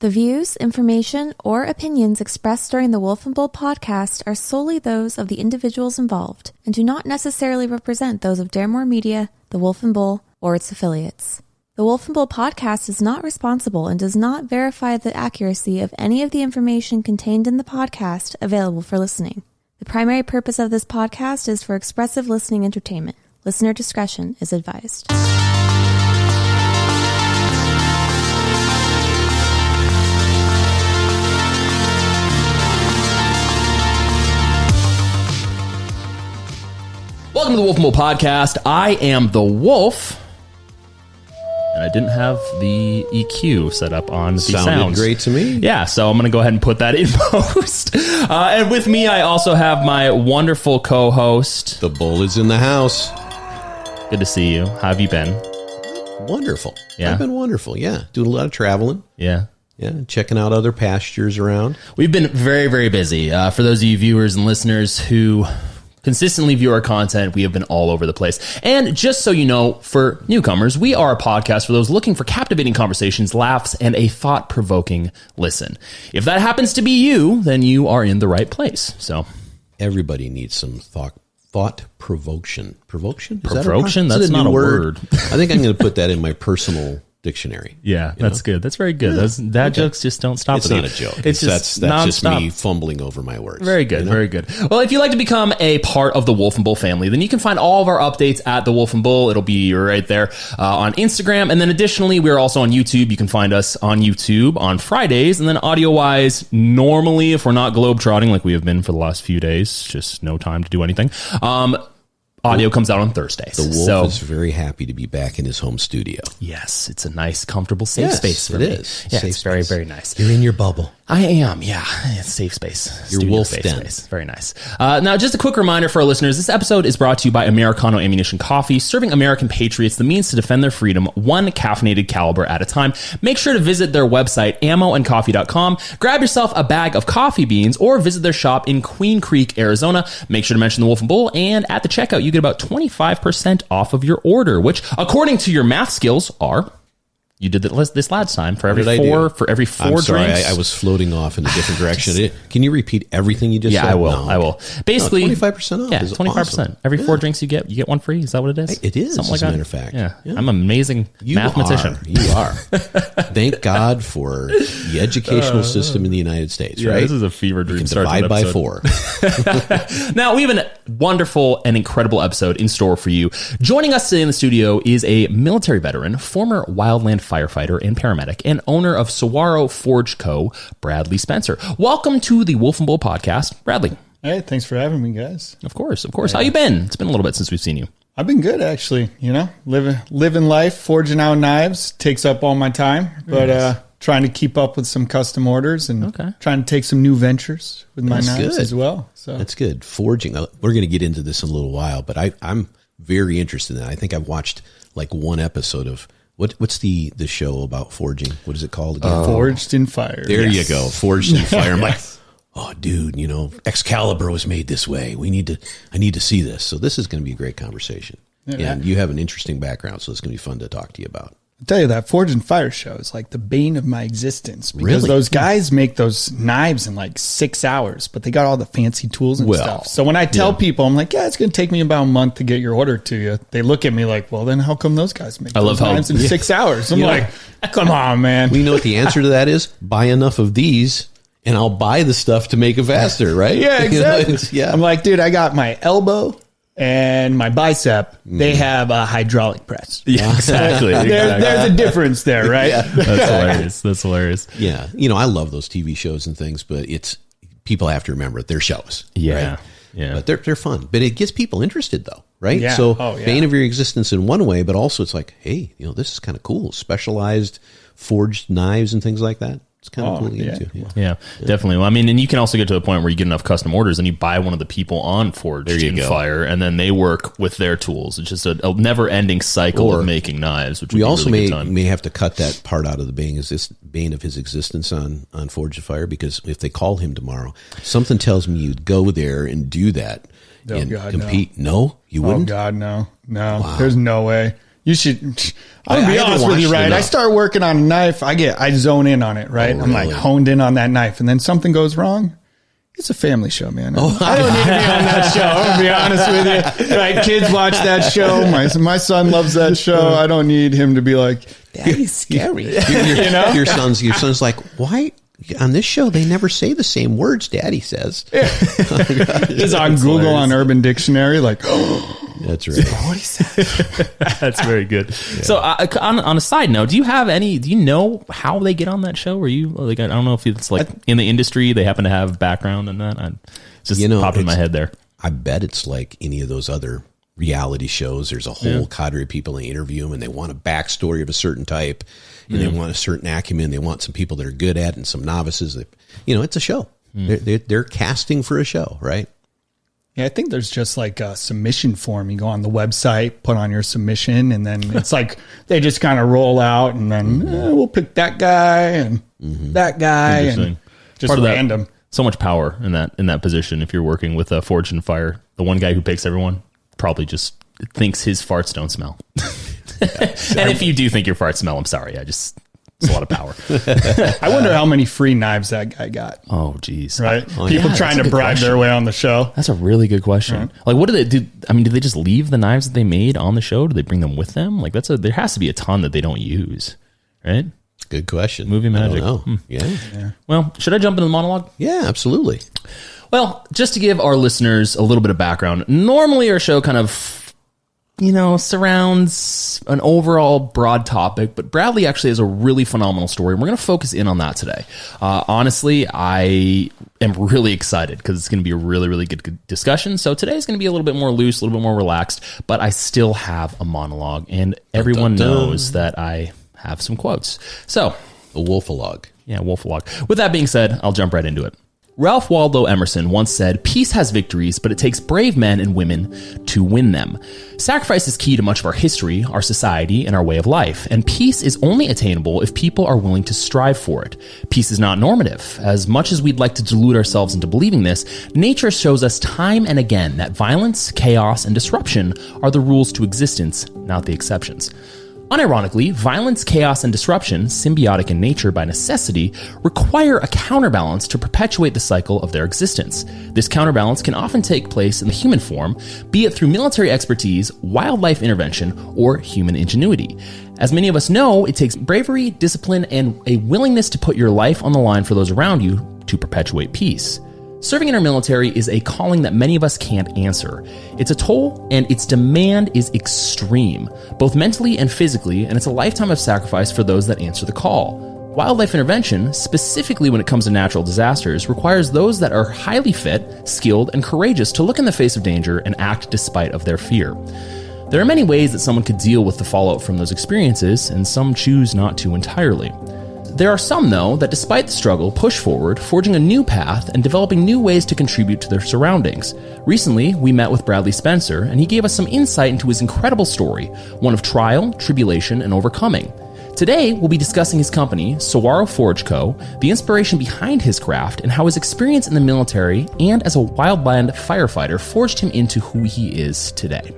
The views, information, or opinions expressed during the Wolf and Bull podcast are solely those of the individuals involved and do not necessarily represent those of Daremore Media, the Wolf and Bull, or its affiliates. The Wolf and Bull podcast is not responsible and does not verify the accuracy of any of the information contained in the podcast available for listening. The primary purpose of this podcast is for expressive listening entertainment. Listener discretion is advised. Welcome to the Wolf and Bull podcast. I am the Wolf, and I didn't have the EQ set up on the Sounded sounds. great to me. Yeah, so I'm going to go ahead and put that in post. Uh, and with me, I also have my wonderful co-host. The bull is in the house. Good to see you. How have you been? Wonderful. Yeah. I've been wonderful. Yeah. Doing a lot of traveling. Yeah. Yeah. Checking out other pastures around. We've been very, very busy. Uh, for those of you viewers and listeners who consistently view our content, we have been all over the place. And just so you know, for newcomers, we are a podcast for those looking for captivating conversations, laughs, and a thought provoking listen. If that happens to be you, then you are in the right place. So, Everybody needs some thought thought provocation. Provocation? Is that Provocation? is That's not a word. I think I'm going to put that in my personal dictionary. yeah, that's good. That's very good. Those dad jokes just don't stop. It's not you. a joke. It's just that's that's just me fumbling over my words. Very good, very good. Well, if you'd like to become a part of the Wolf and Bull family, then you can find all of our updates at the Wolf and Bull. It'll be right there uh, on Instagram, and then additionally, we're also on YouTube. You can find us on YouTube on Fridays, and then audio wise, normally if we're not globetrotting like we have been for the last few days, just no time to do anything. Um, audio comes out on Thursdays. The wolf so is very happy to be back in his home studio. yes, it's a nice, comfortable, safe Yes, space. For it me. is. Yeah, Safe it's very, very nice. You're in your bubble. I am, yeah. It's safe space. Your Studio wolf space, den. space. Very nice. Uh, now, just a quick reminder for our listeners: this episode is brought to you by Americano Ammunition Coffee, serving American patriots the means to defend their freedom, one caffeinated caliber at a time. Make sure to visit their website, ammoandcoffee.com. Grab yourself a bag of coffee beans, or visit their shop in Queen Creek, Arizona. Make sure to mention the Wolf and Bull, and at the checkout, you get about twenty five percent off of your order, which, according to your math skills, are. You did this this last time for every did I four do? for every 4 I'm sorry. I, I was floating off in a different ah, direction. Can you repeat everything you just Yeah, said? I will. No. I will. Basically, 25% off Yeah, is twenty five percent. awesome. Every four drinks you get, you get one free. Is that what it is? It is, Something as like a matter of fact. Yeah, Yeah. I'm an amazing You mathematician. Are. You are. Thank God for the educational system in the United States, right? this is a fever dream. can start to an divide by episode. four. Now we have a wonderful and incredible episode in store for you. Joining us today in the studio is a military veteran, former wildland firefighter and paramedic, and owner of Saguaro Forge Co., Bradley Spencer. Welcome to the Wolf and Bull podcast, Bradley. Hey, thanks for having me, guys. Of course, of course. How you been? It's been a little bit since we've seen you. I've been good, actually. You know, living living life, forging out knives takes up all my time, but uh, trying to keep up with some custom orders and Okay. trying to take some new ventures with my That's knives good. as well. So That's good. Forging. uh, We're going to get into this in a little while, but I, I'm very interested in that. I think I've watched like one episode of what what's the the show about forging? What is it called again? forged in fire. There Yes. you go. Forged in fire. I'm like, oh, dude, you know, Excalibur was made this way. We need to, I need to see this. So this is going to be a great conversation. And you have an interesting background, so it's going to be fun to talk to you about. I'll tell you that Forged in Fire show is like the bane of my existence because Really? those guys make those knives in like six hours, but they got all the fancy tools and Well, stuff. So when I tell people, I'm like, yeah, it's going to take me about a month to get your order to you. They look at me like, well, then how come those guys make I those love how- knives in six hours? I'm know- like, ah, come on, man. We know what the answer to that is. Buy enough of these, and I'll buy the stuff to make it faster, right? Yeah, You know, exactly. it's- yeah. I'm like, dude, I got my elbow and my bicep. They mm. have a hydraulic press. Yeah, exactly. There, there's a difference there, right? That's hilarious. That's hilarious. yeah. You know, I love those TV shows and things, but it's people have to remember they're shows. Yeah. right? Yeah. But they're they're fun. But it gets people interested though, right? Yeah. So Oh, yeah. bane of your existence in one way, but also it's like, hey, you know, this is kind of cool. Specialized forged knives and things like that. It's kind of Oh, cool to get yeah. into. Yeah. Yeah, definitely. Well, I mean, and you can also get to a point where you get enough custom orders and you buy one of the people on Forge There you go. Fire, and then they work with their tools. It's just a, a never-ending cycle Or of making knives. Which We would be also really may good time. may have to cut that part out of the bane is this bane of his existence on on Forged in Fire because if they call him tomorrow, something tells me you'd go there and do that Oh, and God, compete. No, you Oh wouldn't. God, no, no. There's no way. You should. I'm gonna I- be I honest with you, right? I start working on a knife. I get, I zone in on it, right? Oh, I'm like honed in on that knife, and then something goes wrong. It's a family show, man. Oh, I don't need to be on that show. I'm gonna be honest with you. Right? Kids watch that show. My my son loves that show. I don't need him to be like, "Daddy's scary." Your, your, You know? your son's your son's like, why on this show they never say the same words Daddy says. Oh He's on Google on Urban Dictionary, like, That's right. what he said. That's very good. So, uh, on, on a side note, do you have any? Do you know how they get on that show? Are you like? I don't know if it's like in the industry they happen to have background in that. I just You know, popped in my head there. I bet it's like any of those other reality shows. There's a whole cadre of people they interview them and they want a backstory of a certain type and they want a certain acumen. They want some people that are good at it and some novices. That, you know, it's a show. They're, they're, they're casting for a show, right? Yeah, I think there's just like a submission form. You go on the website, put on your submission, and then it's like they just kind of roll out, and then eh, we'll pick that guy and that guy, and Interesting. just Part of that- random. So much power in that in that position. If you're working with a Forged in Fire, the one guy who picks everyone probably just thinks his farts don't smell. and if you do think your farts smell, I'm sorry. I just it's a lot of power. I wonder how many free knives that guy got. oh, geez. Right? Oh, People yeah, trying to good bribe their way on the show. That's a really good question. Like, what do they do? I mean, do they just leave the knives that they made on the show? Do they bring them with them? Like, that's a there has to be a ton that they don't use, right? Good question. Movie I don't magic. know. Hmm. Yeah. Well, should I jump into the monologue? Yeah, absolutely. Well, just to give our listeners a little bit of background, normally our show kind of, you know, surrounds an overall broad topic, but Bradley actually has a really phenomenal story, and we're going to focus in on that today. Uh, honestly, I am really excited because it's going to be a really, really good, good discussion. So today is going to be a little bit more loose, a little bit more relaxed, but I still have a monologue, and everyone dun. knows that I have some quotes. So A wolfalog. yeah, Wolfalog. With that being said, I'll jump right into it. Ralph Waldo Emerson once said, Peace has victories, but it takes brave men and women to win them. Sacrifice is key to much of our history, our society, and our way of life, and peace is only attainable if people are willing to strive for it. Peace is not normative. As much as we'd like to delude ourselves into believing this, nature shows us time and again that violence, chaos, and disruption are the rules to existence, not the exceptions. Unironically, violence, chaos, and disruption, symbiotic in nature by necessity, require a counterbalance to perpetuate the cycle of their existence. This counterbalance can often take place in the human form, be it through military expertise, wildlife intervention, or human ingenuity. As many of us know, it takes bravery, discipline, and a willingness to put your life on the line for those around you to perpetuate peace. Serving in our military is a calling that many of us can't answer. It's a toll and its demand is extreme, both mentally and physically, and it's a lifetime of sacrifice for those that answer the call. Wildlife intervention, specifically when it comes to natural disasters, requires those that are highly fit, skilled, and courageous to look in the face of danger and act despite of their fear. There are many ways that someone could deal with the fallout from those experiences, and some choose not to entirely. There are some, though, that despite the struggle, push forward, forging a new path and developing new ways to contribute to their surroundings. Recently, we met with Bradley Spencer, and he gave us some insight into his incredible story one of trial, tribulation, and overcoming. Today, we'll be discussing his company, Saguaro Forge Co., the inspiration behind his craft, and how his experience in the military and as a wildland firefighter forged him into who he is today.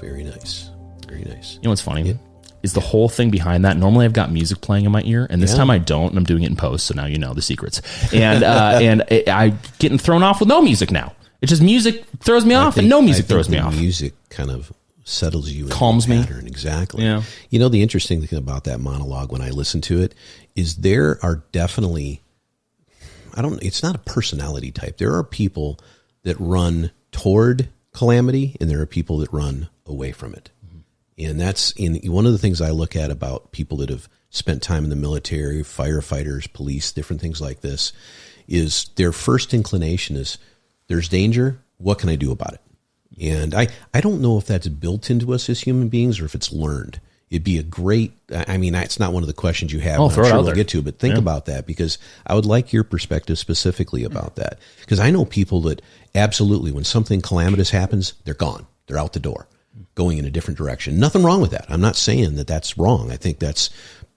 Very nice. Very nice. You know what's funny? Is the whole thing behind that. Normally, I've got music playing in my ear, and this Yeah. time I don't, and I'm doing it in post. So now you know the secrets. And uh, and it, I getting thrown off with no music now. It's just music throws me I off, think- and no music throws me off. Music kind of settles you, Calms me. Exactly. Yeah. You know, the interesting thing about that monologue when I listen to it is there are definitely, I don't. It's not a personality type. There are people that run toward calamity, and there are people that run away from it. And that's in one of the things I look at about people that have spent time in the military, firefighters, police, different things like this, is their first inclination is there's danger. What can I do about it? And I, I don't know if that's built into us as human beings or if it's learned. It'd be a great, I mean, it's not one of the questions you have. Oh, throw I'm sure out we'll there. get to, but think about that because I would like your perspective specifically about that. Because I know people that absolutely, when something calamitous happens, they're gone. They're out the door, going in a different direction. Nothing wrong with that. I'm not saying that that's wrong. I think that's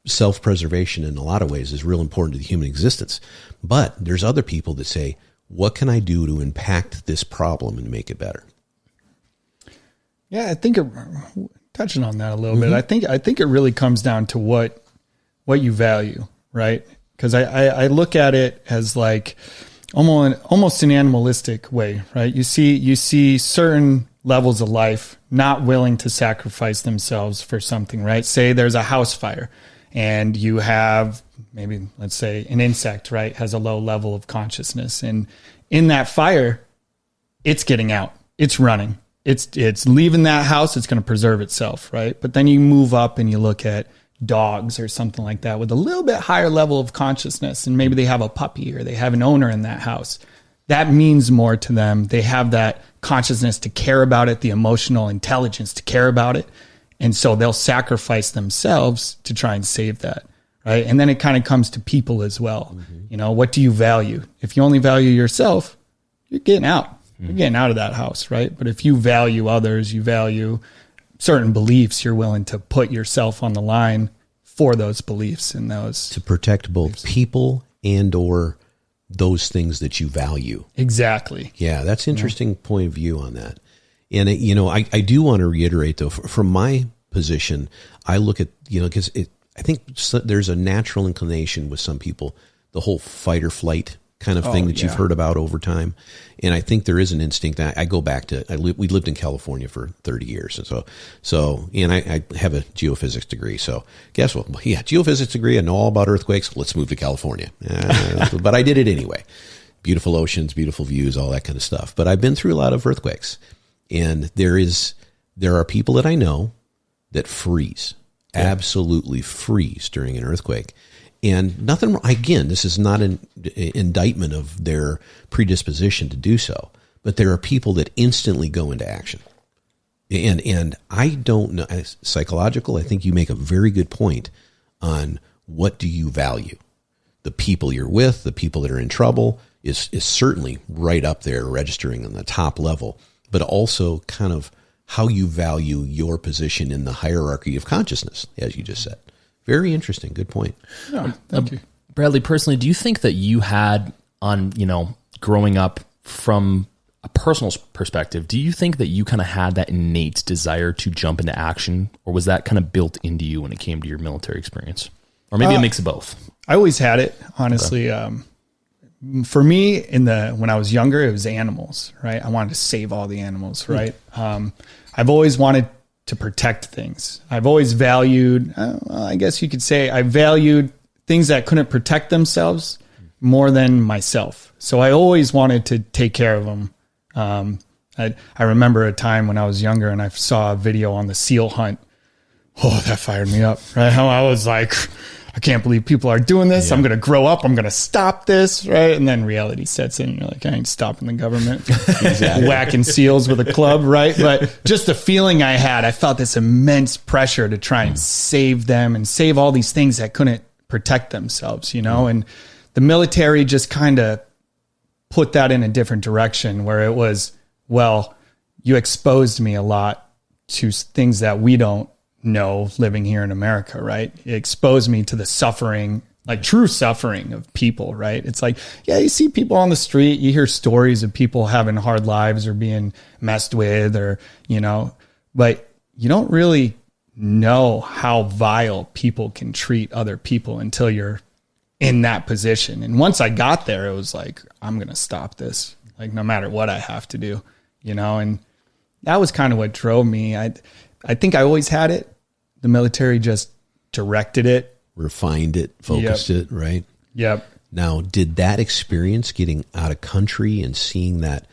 self preservation in a lot of ways is real important to the human existence. But there's other people that say, what can I do to impact this problem and make it better? Yeah, I think it, touching on that a little bit. Mm-hmm. I think I think it really comes down to what what you value, right? Because I, I, I look at it as like almost almost an animalistic way, right? You see you see certain levels of life not willing to sacrifice themselves for something, right? Say there's a house fire and you have maybe let's say an insect, right, has a low level of consciousness and in that fire it's getting out. It's running. It's it's leaving that house. It's going to preserve itself, right? But then you move up and you look at dogs or something like that with a little bit higher level of consciousness, and maybe they have a puppy or they have an owner in that house. That means more to them. They have that consciousness to care about it, the emotional intelligence to care about it, and so they'll sacrifice themselves to try and save that, right? And then it kind of comes to people as well. Mm-hmm. You know, what do you value? If you only value yourself, you're getting out. You're mm-hmm. getting out of that house, right? But if you value others, you value certain beliefs, you're willing to put yourself on the line for those beliefs and those. to protect both people and or those things that you value. Exactly. Yeah, that's interesting point of view on that. And it, you know, I, I do want to reiterate though, from my position, I look at you know because it I think there's a natural inclination with some people, the whole fight or flight kind of thing that you've heard about over time, and I think there is an instinct. I, I go back to I li- we lived in California for 30 years, and so so and I, I have a geophysics degree. So guess what? Yeah, geophysics degree. I know all about earthquakes. Let's move to California, Uh, but I did it anyway beautiful oceans, beautiful views, all that kind of stuff. But I've been through a lot of earthquakes, and there is there are people that I know that freeze, absolutely freeze during an earthquake. And nothing again, this is not an indictment of their predisposition to do so, but there are people that instantly go into action. And and I don't know psychological, I think you make a very good point on what do you value the people you're with, the people that are in trouble, is is certainly right up there, registering on the top level. But also, kind of how you value your position in the hierarchy of consciousness, as you just said. Very interesting. Good point. Yeah, thank you. Bradley, personally, do you think that you had on, you know, growing up from a personal perspective, do you think that you kind of had that innate desire to jump into action or was that kind of built into you when it came to your military experience? Or maybe a mix of both. I always had it, honestly. Um, for me, in the when I was younger, it was animals, right? I wanted to save all the animals, right? Um, I've always wanted to protect things. I've always valued, uh, I guess you could say, I valued things that couldn't protect themselves more than myself. So I always wanted to take care of them. Um, I, I remember a time when I was younger and I saw a video on the seal hunt oh, that fired me up. Right. I was like, I can't believe people are doing this. I'm going to grow up. I'm going to stop this. Right. And then reality sets in. You're like, I ain't stopping the government. Whacking seals with a club. Right. But just the feeling I had, I felt this immense pressure to try and mm. save them and save all these things that couldn't protect themselves, you know? Mm. And the military just kind of put that in a different direction where it was, well, you exposed me a lot to things that we don't know living here in America, right? It exposed me to the suffering, like true suffering of people, right? It's like, yeah, you see people on the street, you hear stories of people having hard lives or being messed with or, you know, but you don't really know how vile people can treat other people until you're in that position. And once I got there, it was like, I'm going to stop this, like no matter what I have to do, you know, and that was kind of what drove me. I, I think I always had it. The military just directed it. Refined it, focused it, right? Yep. Now, did that experience getting out of country and seeing that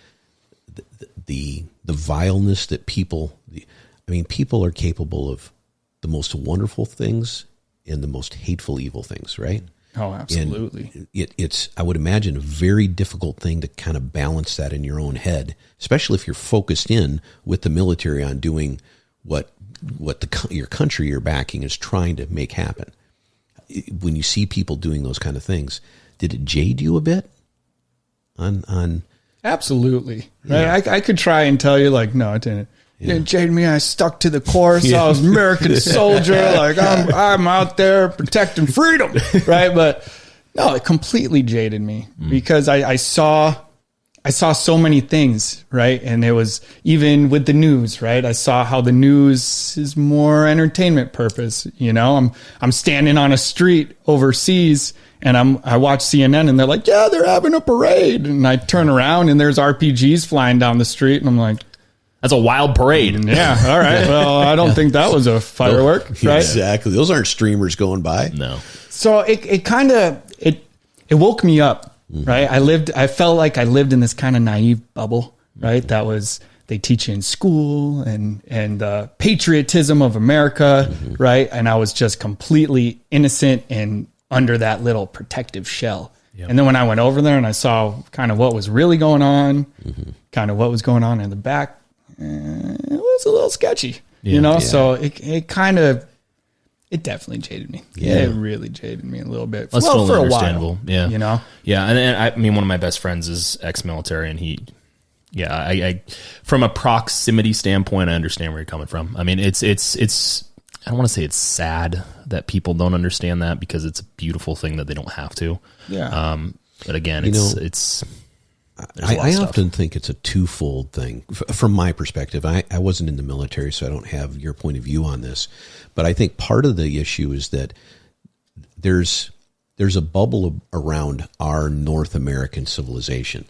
the the, the vileness that people, the, I mean, people are capable of the most wonderful things and the most hateful evil things, right? Oh, And absolutely. it, it's, I would imagine, a very difficult thing to kind of balance that in your own head, especially if you're focused in with the military on doing what what the your country you're backing is trying to make happen. When you see people doing those kind of things, did it jade you a bit? On on Absolutely. Right? I, I could try and tell you, like, no, it didn't. It jade me. I stuck to the course. I was American soldier. Like I'm, I'm out there protecting freedom, right? But no, it completely jaded me mm. because I, I saw, I saw so many things, right? And it was even with the news, right? I saw how the news is more entertainment purpose. You know, I'm I'm standing on a street overseas and I'm I watch CNN and they're like, yeah, they're having a parade, and I turn around and there's RPGs flying down the street, and I'm like, That's a wild parade. yeah, all right, well, I don't think that was a firework, right? Exactly. Those aren't streamers going by. No. so it, it kind of it it woke me up Mm-hmm. right? I lived i felt like i lived in this kind of naive bubble right? Mm-hmm. That was they teach you in school and and the patriotism of america mm-hmm. right? And i was just completely innocent and under that little protective shell. And then when i went over there and i saw kind of what was really going on kind of what was going on in the back eh, it was a little sketchy you know? So it, it kind of it definitely jaded me. Yeah, it really jaded me a little bit. That's well, totally for a understandable. while, Yeah. you know. Yeah, and, and I, I mean, one of my best friends is ex-military, and he, yeah, I, I, from a proximity standpoint, I understand where you're coming from. I mean, it's it's it's. I don't want to say it's sad that people don't understand that because it's a beautiful thing that they don't have to. Yeah. Um, but again, it's know, it's. I, I often think it's a twofold thing F- from my perspective. I, I wasn't in the military, so I don't have your point of view on this. But I think part of the issue is that there's there's a bubble around our North American civilization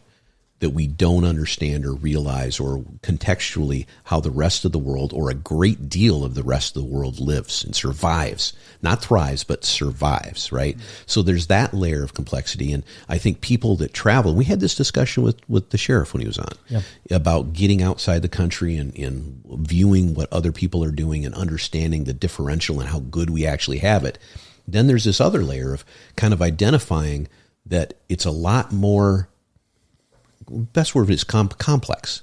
that we don't understand or realize or contextually how the rest of the world or a great deal of the rest of the world lives and survives. Not thrives but survives right? So there's that layer of complexity. And i think people that travel we had this discussion with with the sheriff when he was on about getting outside the country and, and viewing what other people are doing and understanding the differential and how good we actually have it. Then there's this other layer of kind of identifying that it's a lot more best word is com- complex.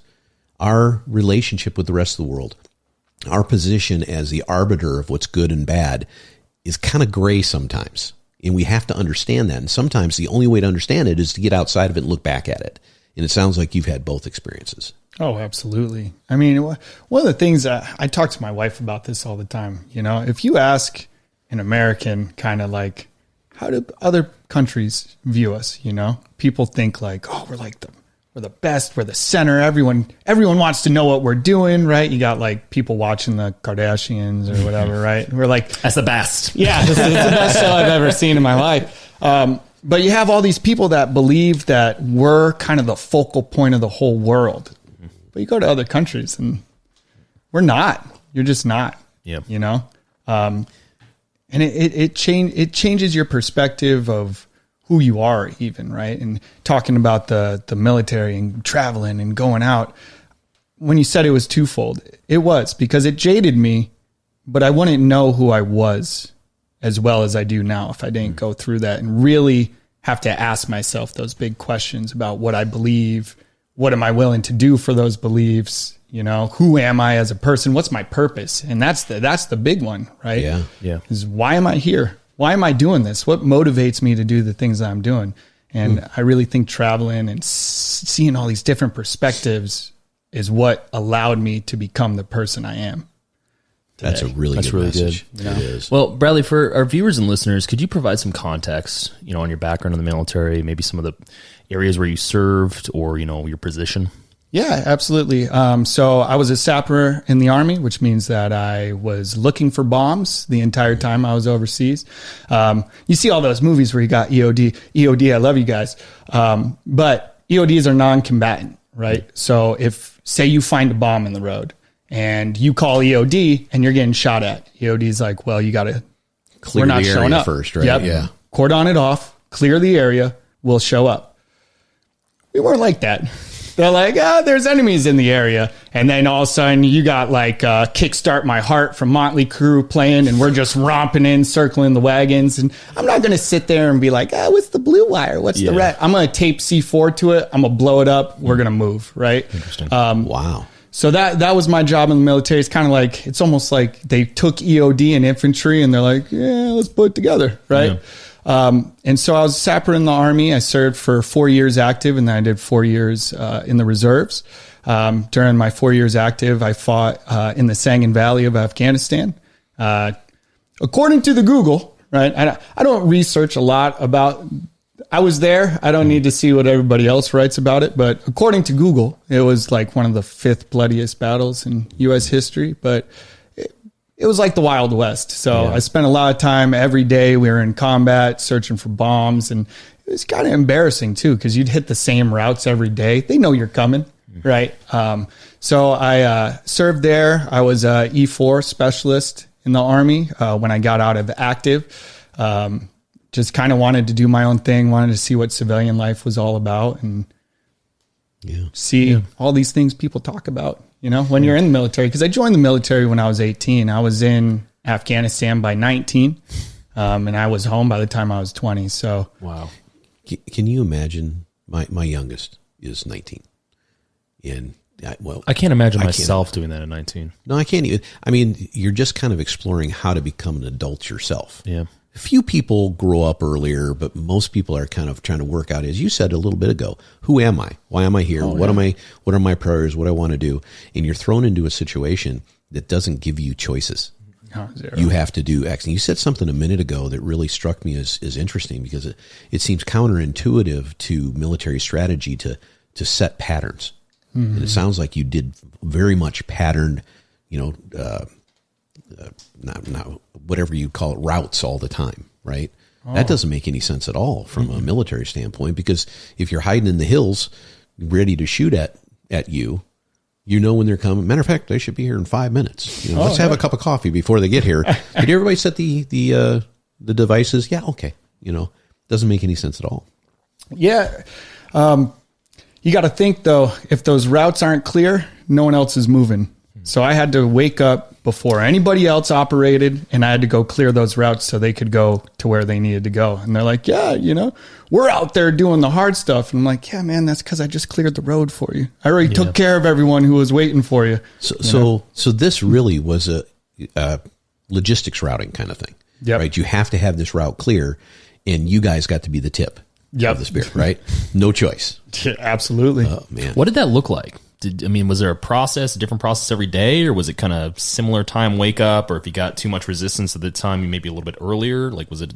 Our relationship with the rest of the world, our position as the arbiter of what's good and bad, is kind of gray sometimes. And we have to understand that. And sometimes the only way to understand it is to get outside of it and look back at it. And it sounds like you've had both experiences. Oh, absolutely. I mean, one of the things that I talk to my wife about this all the time. You know, if you ask an American, kind of like, how do other countries view us? You know, people think like, oh, we're like the we're the best, we're the center. Everyone everyone wants to know what we're doing, right? You got like people watching the Kardashians or whatever, right? We're like, That's the best. yeah, this is the best show I've ever seen in my life. Um, but you have all these people that believe that we're kind of the focal point of the whole world. But you go to other countries and we're not. You're just not. Yep. You know? Um, and it, it, it change it changes your perspective of who you are even, right? And talking about the the military and traveling and going out. When you said it was twofold, it was because it jaded me, but I wouldn't know who I was as well as I do now if I didn't mm. go through that and really have to ask myself those big questions about what I believe, what am I willing to do for those beliefs, you know, who am I as a person, what's my purpose? And that's the that's the big one, right? Yeah. Yeah. Is why am I here? Why am I doing this? What motivates me to do the things that I'm doing? And hmm. I really think traveling and s- seeing all these different perspectives is what allowed me to become the person I am. That's a really That's good really message. It is. Well, Bradley, for our viewers and listeners, could you provide some context, you know, on your background in the military, maybe some of the areas where you served or, you know, your position? Yeah, absolutely. Um, so I was a sapper in the army, which means that I was looking for bombs the entire time I was overseas. Um, you see all those movies where you got EOD, EOD. I love you guys, um, but EODs are non-combatant, right? So if say you find a bomb in the road and you call EOD and you're getting shot at, EOD is like, well, you got to Clear we're not the showing area up first, right? Yep. Yeah. Cordon it off, clear the area, we'll show up. We weren't like that. They're like, ah, there's enemies in the area. And then all of a sudden you got like uh, Kickstart My Heart from Motley Crue playing and we're just romping in, circling the wagons. And I'm not going to sit there and be like, ah, what's the blue wire? What's Yeah. the red? I'm going to tape C4 to it. I'm going to blow it up. We're going to move, right? Interesting. Um, wow. so that that was my job in the military. It's kind of like it's almost like they took EOD and infantry and they're like, yeah, let's put it together, right? Um, and so I was a sapper in the army. I served for four years active, and then I did four years uh, in the reserves. Um, during my four years active, I fought uh, in the Sangin Valley of Afghanistan. Uh, according to the Google, right? I, I don't research a lot about I was there. I don't need to see what everybody else writes about it, but according to Google, it was like one of the fifth bloodiest battles in U.S. history. But it, was like the Wild West. So I spent a lot of time every day. We were in combat, searching for bombs, and it was kind of embarrassing too because you'd hit the same routes every day. They know you're coming, right? Um, so I uh, served there. I was a E4 specialist in the Army uh, when I got out of active. Um, just kind of wanted to do my own thing, wanted to see what civilian life was all about and Yeah. see all these things people talk about, you know, when you're in the military. Because I joined the military when I was 18. I was in Afghanistan by 19, um, and I was home by the time I was 20. So, Wow. Can you imagine? My my youngest is 19, and I, well, I can't imagine I can't. myself doing that at 19. no, I can't even. I mean, you're just kind of exploring how to become an adult yourself. Yeah. Few people grow up earlier, but most people are kind of trying to work out, as you said a little bit ago, who am I? Why am I here? what am I? What are my priorities? What do I want to do? And you're thrown into a situation that doesn't give you choices. You have to do X. And you said something a minute ago that really struck me as, as interesting because it, it seems counterintuitive to military strategy to, to set patterns. And it sounds like you did very much patterned, you know, uh, uh, not, not whatever you call it, routes all the time, right? That doesn't make any sense at all from a military standpoint because if you're hiding in the hills, ready to shoot at, at you, you know when they're coming. Matter of fact, they should be here in five minutes. You know, let's have a cup of coffee before they get here. Did everybody set the the uh, the devices? Yeah, okay. You know, doesn't make any sense at all. Yeah. Um, you got to think though, if those routes aren't clear, no one else is moving. So I had to wake up before anybody else operated and I had to go clear those routes so they could go to where they needed to go. And they're like, yeah, you know, we're out there doing the hard stuff. And I'm like, yeah, man, that's because I just cleared the road for you. I already took care of everyone who was waiting for you. So, so, so this really was a, a logistics routing kind of thing, Yep. right? You have to have this route clear, and you guys got to be the tip Yep. of the spear, right? No choice. Yeah, absolutely. Oh man, What did that look like? Did, I mean, was there a process, a different process every day, or was it kind of similar time wake up? Or if you got too much resistance at the time, you maybe a little bit earlier? Like, was it?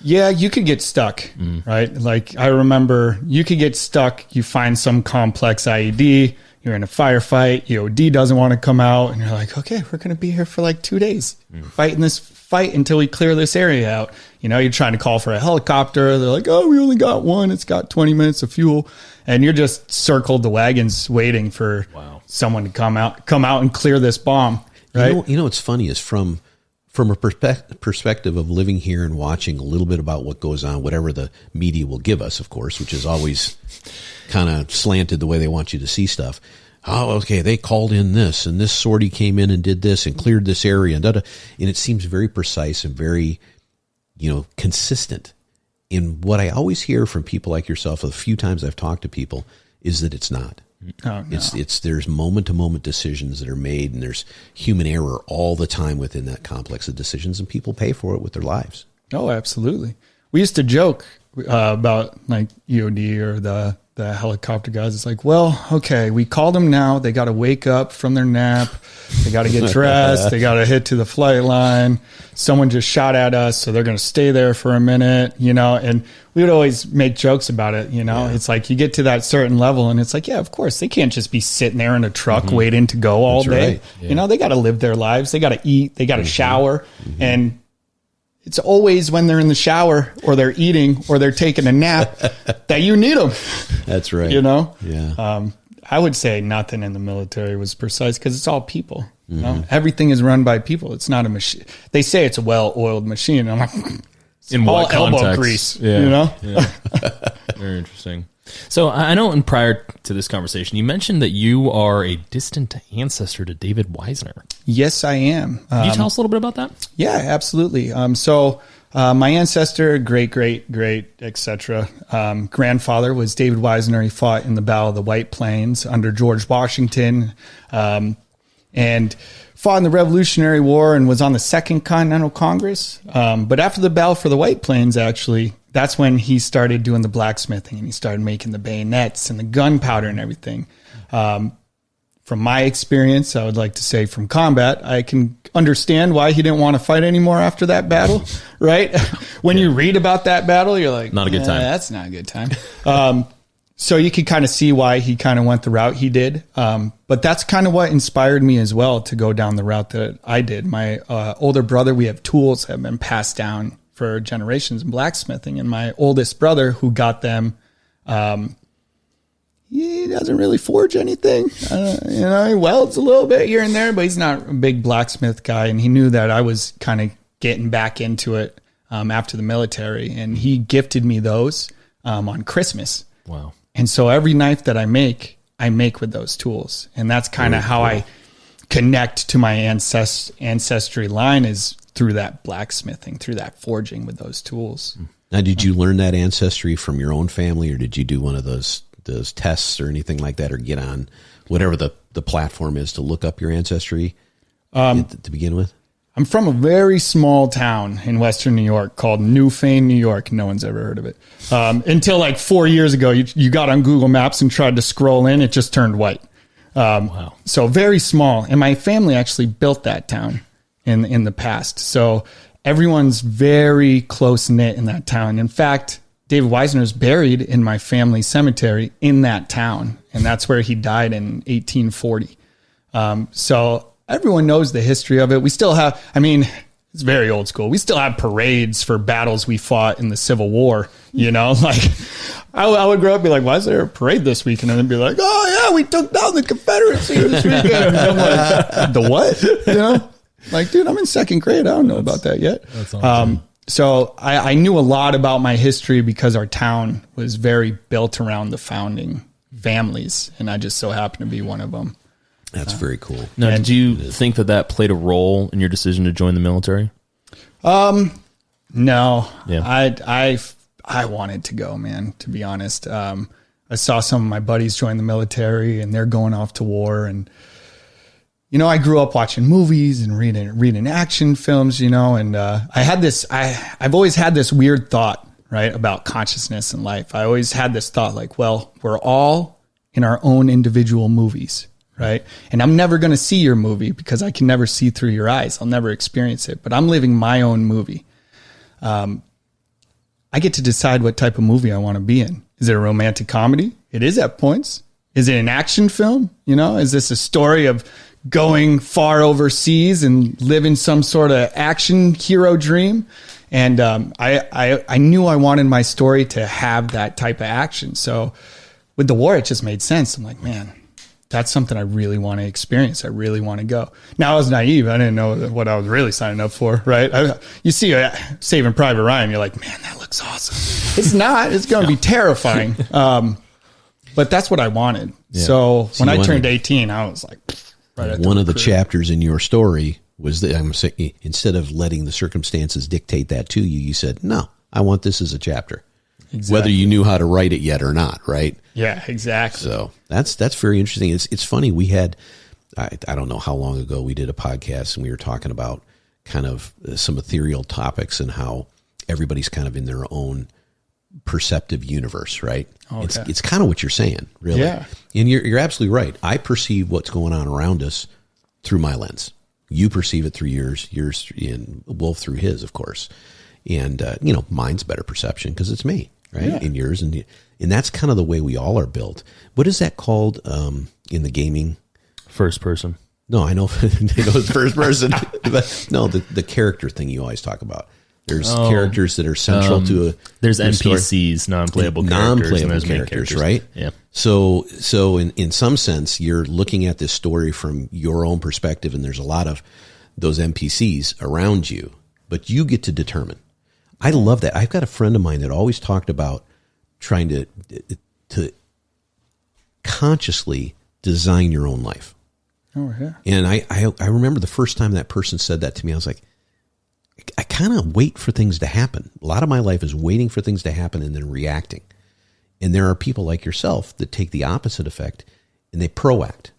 Yeah, you could get stuck, mm. right? Like I remember you could get stuck. You find some complex IED, you're in a firefight, EOD doesn't want to come out, and you're like, okay, we're going to be here for like two days mm. fighting this fight until we clear this area out. You know, you're trying to call for a helicopter. They're like, oh, we only got one. It's got 20 minutes of fuel. And you're just circled the wagons waiting for Wow. someone to come out, come out and clear this bomb. Right. You know, you know what's funny is from from a perspe- perspective of living here and watching a little bit about what goes on, whatever the media will give us, of course, which is always kind of slanted the way they want you to see stuff. Oh, okay, they called in this, and this sortie came in and did this and cleared this area, and da, da, and it seems very precise and very, you know, consistent. And what I always hear from people like yourself, a few times I've talked to people, is that it's not. Oh, no. It's it's there's moment to moment decisions that are made, and there's human error all the time within that complex of decisions, and people pay for it with their lives. Oh, absolutely. We used to joke uh, about like EOD or the the helicopter guys. It's like, well, okay, we called them now. They got to wake up from their nap. They got to get dressed. they got to hit to the flight line. Someone just shot at us, so they're going to stay there for a minute, you know. And we would always make jokes about it, you know. It's like you get to that certain level, and it's like, yeah, of course, they can't just be sitting there in a truck waiting to go all Mm-hmm. That's day. right. You know, they got to live their lives. They got to eat. They got to shower, and it's always when they're in the shower or they're eating or they're taking a nap that you need them. That's right. You know, Yeah. um, I would say nothing in the military was precise because it's all people. You know, everything is run by people. It's not a machine. They say it's a well-oiled machine. I'm like, In all what elbow grease. Yeah. You know, Very interesting. So I know, in prior to this conversation, you mentioned that you are a distant ancestor to David Weisner. yes, I am. Can you tell us a little bit about that? Yeah, absolutely. Um, so uh, my ancestor, great, great, great, etc. Um, grandfather was David Weisner. He fought in the Battle of the White Plains under George Washington, um, and fought in the Revolutionary War and was on the Second Continental Congress. Um, but after the Battle for the White Plains, actually, that's when he started doing the blacksmithing and he started making the bayonets and the gunpowder and everything. Um, from my experience, I would like to say from combat, I can understand why he didn't want to fight anymore after that battle, right? when you read about that battle, you're like, Not a good "Eh, time." That's not a good time. Um, so you could kind of see why he kind of went the route he did. Um, but that's kind of what inspired me as well to go down the route that I did. My uh, older brother, we have tools that have been passed down for generations in blacksmithing, and my oldest brother, who got them, um, he doesn't really forge anything. Uh, you know, he welds a little bit here and there, but he's not a big blacksmith guy. And he knew that I was kind of getting back into it um, after the military, and he gifted me those um, on Christmas. Wow. And so every knife that I make, I make with those tools. And that's kind of how I connect to my ancest- ancestry line is through that blacksmithing, through that forging with those tools. Now, did you learn that ancestry from your own family, or did you do one of those those tests or anything like that, or get on whatever the the platform is to look up your ancestry um, to begin with? I'm from a very small town in Western New York called Newfane, New York. No one's ever heard of it. Um, until like four years ago, you, you got on Google Maps and tried to scroll in, it just turned white. Um, Wow. So very small. And my family actually built that town in in the past. So everyone's very close knit in that town. In fact, David Weisner is buried in my family cemetery in that town, and that's where he died in 1840. Um, so everyone knows the history of it. We still have, I mean, it's very old school. We still have parades for battles we fought in the Civil War. You know, like I, I would grow up and be like, why is there a parade this weekend? And then be like, oh yeah, we took down the Confederacy this weekend. Like, the what? You know, like, dude, I'm in second grade. I don't know about that yet. Um, so I, I knew a lot about my history because our town was very built around the founding families, and I just so happened to be one of them. That's very cool. Now, did you think that that played a role in your decision to join the military? No, Yeah. I I I wanted to go, man. To be honest, um, I saw some of my buddies join the military, and they're going off to war. And you know, I grew up watching movies and reading reading action films. You know, and uh, I had this. I I've always had this weird thought, right, about consciousness and life. I always had this thought, like, well, we're all in our own individual movies. Right. And I'm never going to see your movie because I can never see through your eyes. I'll never experience it, but I'm living my own movie. Um, I get to decide what type of movie I want to be in. Is it a romantic comedy? It is at points. Is it an action film? You know, is this a story of going far overseas and living some sort of action hero dream? And um, I, I, I knew I wanted my story to have that type of action. So with the war, it just made sense. I'm like, man, that's something I really want to experience. I really want to go. Now I was naive. I didn't know what I was really signing up for, right? I, you see uh, Saving Private Ryan, you're like, man, that looks awesome. it's not. It's going to be terrifying. Um, but that's what I wanted. So when I wanted- turned 18, I was like, right One of the chapters in your story was that I'm saying instead of letting the circumstances dictate that to you, you said, "No, I want this as a chapter." Whether you knew how to write it yet or not, right? Yeah, exactly. So that's that's very interesting. It's it's funny. We had I, I don't know how long ago we did a podcast and we were talking about kind of uh, some ethereal topics and how everybody's kind of in their own perceptive universe, right? It's it's kind of what you're saying, really. Yeah. And you're you're absolutely right. I perceive what's going on around us through my lens. You perceive it through yours, yours and Wolf through his, of course. And uh, you know, mine's better perception because it's me, right? Yeah. And yours, and and that's kind of the way we all are built. What is that called um, in the gaming? First person. No, I know, I know it's first person, but no, the the character thing you always talk about. There's Oh. characters that are central to um, a There's to a story. NPCs, non-playable characters, non-playable and there's main characters, characters, right? Yeah. So, so in in some sense, you're looking at this story from your own perspective, and there's a lot of those NPCs around you, but you get to determine. I love that. I've got a friend of mine that always talked about trying to to consciously design your own life. Oh, yeah. And I, I, I remember the first time that person said that to me, I was like, I kind of wait for things to happen. A lot of my life is waiting for things to happen and then reacting. And there are people like yourself that take the opposite effect and they proact.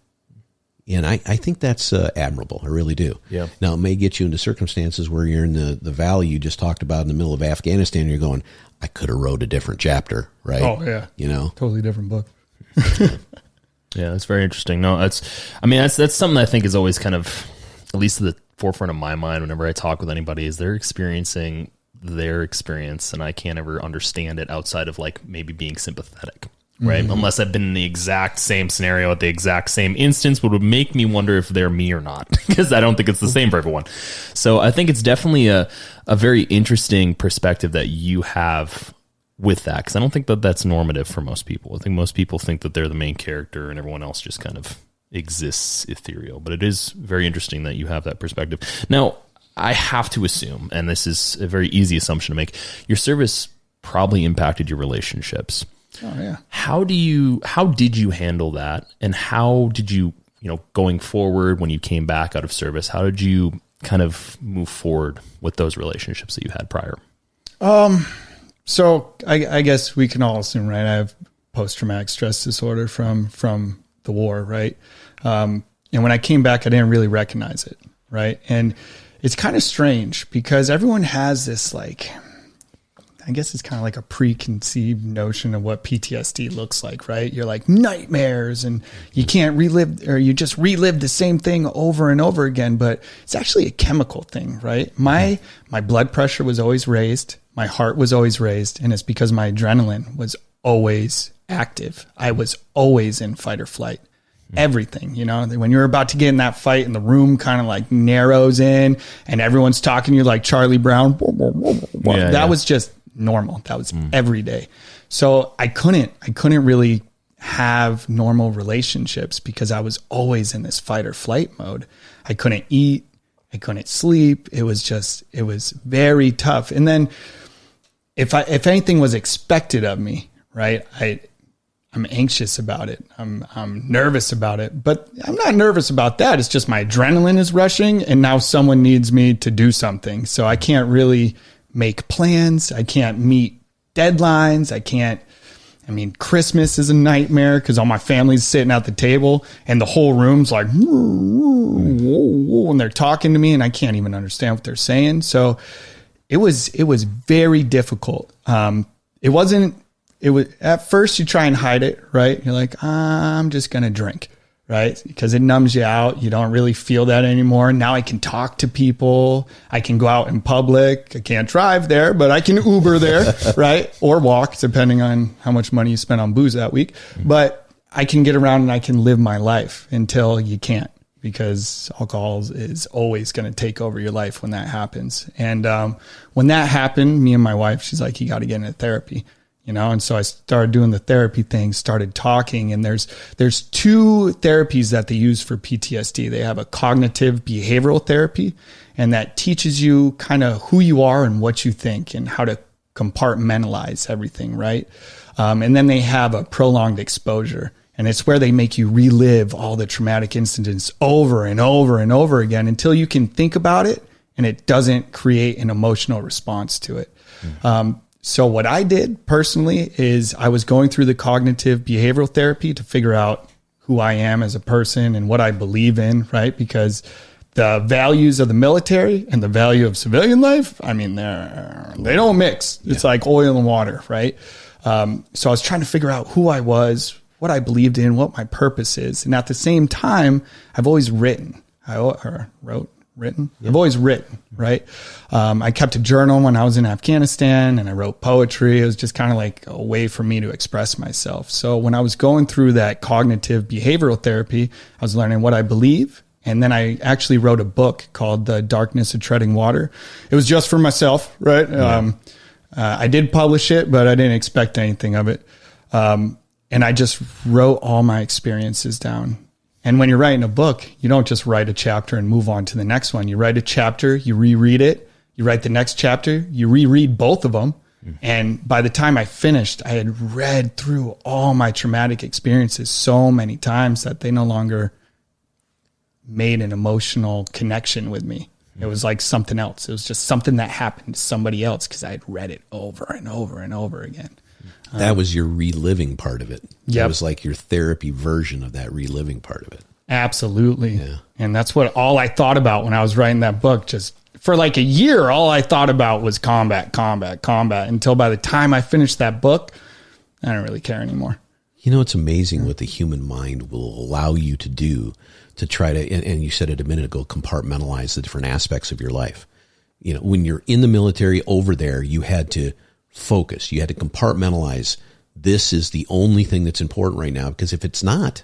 And I, I think that's uh, admirable. I really do. Yeah. Now, it may get you into circumstances where you're in the, the valley you just talked about in the middle of Afghanistan. And you're going, I could have wrote a different chapter, right? Oh, yeah. You know? Totally different book. Yeah, that's very interesting. No, that's I mean that's that's something I think is always kind of at least the forefront of my mind whenever I talk with anybody is they're experiencing their experience and I can't ever understand it outside of like maybe being sympathetic. Right. Mm-hmm. Unless I've been in the exact same scenario at the exact same instance, but would make me wonder if they're me or not. Because I don't think it's the same for everyone. So I think it's definitely a, a very interesting perspective that you have with that. Because I don't think that that's normative for most people. I think most people think that they're the main character and everyone else just kind of exists ethereal. But it is very interesting that you have that perspective. Now, I have to assume, and this is a very easy assumption to make, your service probably impacted your relationships. Oh yeah. How do you how did you handle that and how did you, you know, going forward when you came back out of service, how did you kind of move forward with those relationships that you had prior? Um So I, I guess we can all assume, right? I have post traumatic stress disorder from from the war, right? Um, and when I came back, I didn't really recognize it, right? And it's kind of strange because everyone has this like, I guess it's kind of like a preconceived notion of what PTSD looks like, right? You're like nightmares and you can't relive or you just relive the same thing over and over again, but it's actually a chemical thing, right? My my blood pressure was always raised, my heart was always raised, and it's because my adrenaline was always active. I was always in fight or flight. Mm-hmm. Everything, you know, when you're about to get in that fight and the room kind of like narrows in and everyone's talking to you like Charlie Brown, Yeah, that yeah. was just normal. That was mm. every day. So I couldn't, I couldn't really have normal relationships because I was always in this fight or flight mode. I couldn't eat. I couldn't sleep. It was just, it was very tough. And then if I, if anything was expected of me, right, I, I'm anxious about it. I'm I'm nervous about it, but I'm not nervous about that. It's just my adrenaline is rushing, and now someone needs me to do something. So I can't really make plans. I can't meet deadlines. I can't. I mean, Christmas is a nightmare because all my family's sitting at the table and the whole room's like, and they're talking to me, and I can't even understand what they're saying. So it was it was very difficult. Um, it wasn't. It was at first you try and hide it, right? You're like, I'm just gonna drink, right? Because it numbs you out. You don't really feel that anymore. Now I can talk to people. I can go out in public. I can't drive there, but I can Uber there, right? Or walk, depending on how much money you spent on booze that week. But I can get around and I can live my life until you can't because alcohol is always going to take over your life when that happens. And um, when that happened, me and my wife, she's like, "You got to get into therapy," you know. And so I started doing the therapy thing, started talking, and there's there's two therapies that they use for PTSD. They have a cognitive behavioral therapy, and that teaches you kind of who you are and what you think and how to compartmentalize everything, right? Um, and then they have a prolonged exposure. And it's where they make you relive all the traumatic incidents over and over and over again until you can think about it and it doesn't create an emotional response to it. Um, so, what I did personally is I was going through the cognitive behavioral therapy to figure out who I am as a person and what I believe in, right? Because the values of the military and the value of civilian life, I mean, they're, they don't mix. It's like oil and water, right? Um, so I was trying to figure out who I was, what I believed in, what my purpose is. And at the same time, I've always written, I wrote, written. I've always written, right? Um, I kept a journal when I was in Afghanistan and I wrote poetry. It was just kind of like a way for me to express myself. So when I was going through that cognitive behavioral therapy, I was learning what I believe. And then I actually wrote a book called The Darkness of Treading Water. It was just for myself, right? Um, uh, I did publish it, but I didn't expect anything of it. Um, and I just wrote all my experiences down. And when you're writing a book, you don't just write a chapter and move on to the next one. You write a chapter, you reread it, you write the next chapter, you reread both of them. And by the time I finished, I had read through all my traumatic experiences so many times that they no longer made an emotional connection with me. It was like something else. It was just something that happened to somebody else because I had read it over and over and over again. That uh-huh. was your reliving part of it. That Yep. was like your therapy version of that reliving part of it. Absolutely. Yeah. And that's what all I thought about when I was writing that book. Just for like a year, all I thought about was combat, combat, combat until by the time I finished that book, I don't really care anymore. You know, it's amazing what the human mind will allow you to do to try to, and, and you said it a minute ago, compartmentalize the different aspects of your life. You know, when you're in the military over there, you had to focus, you had to compartmentalize. This is the only thing that's important right now because if it's not,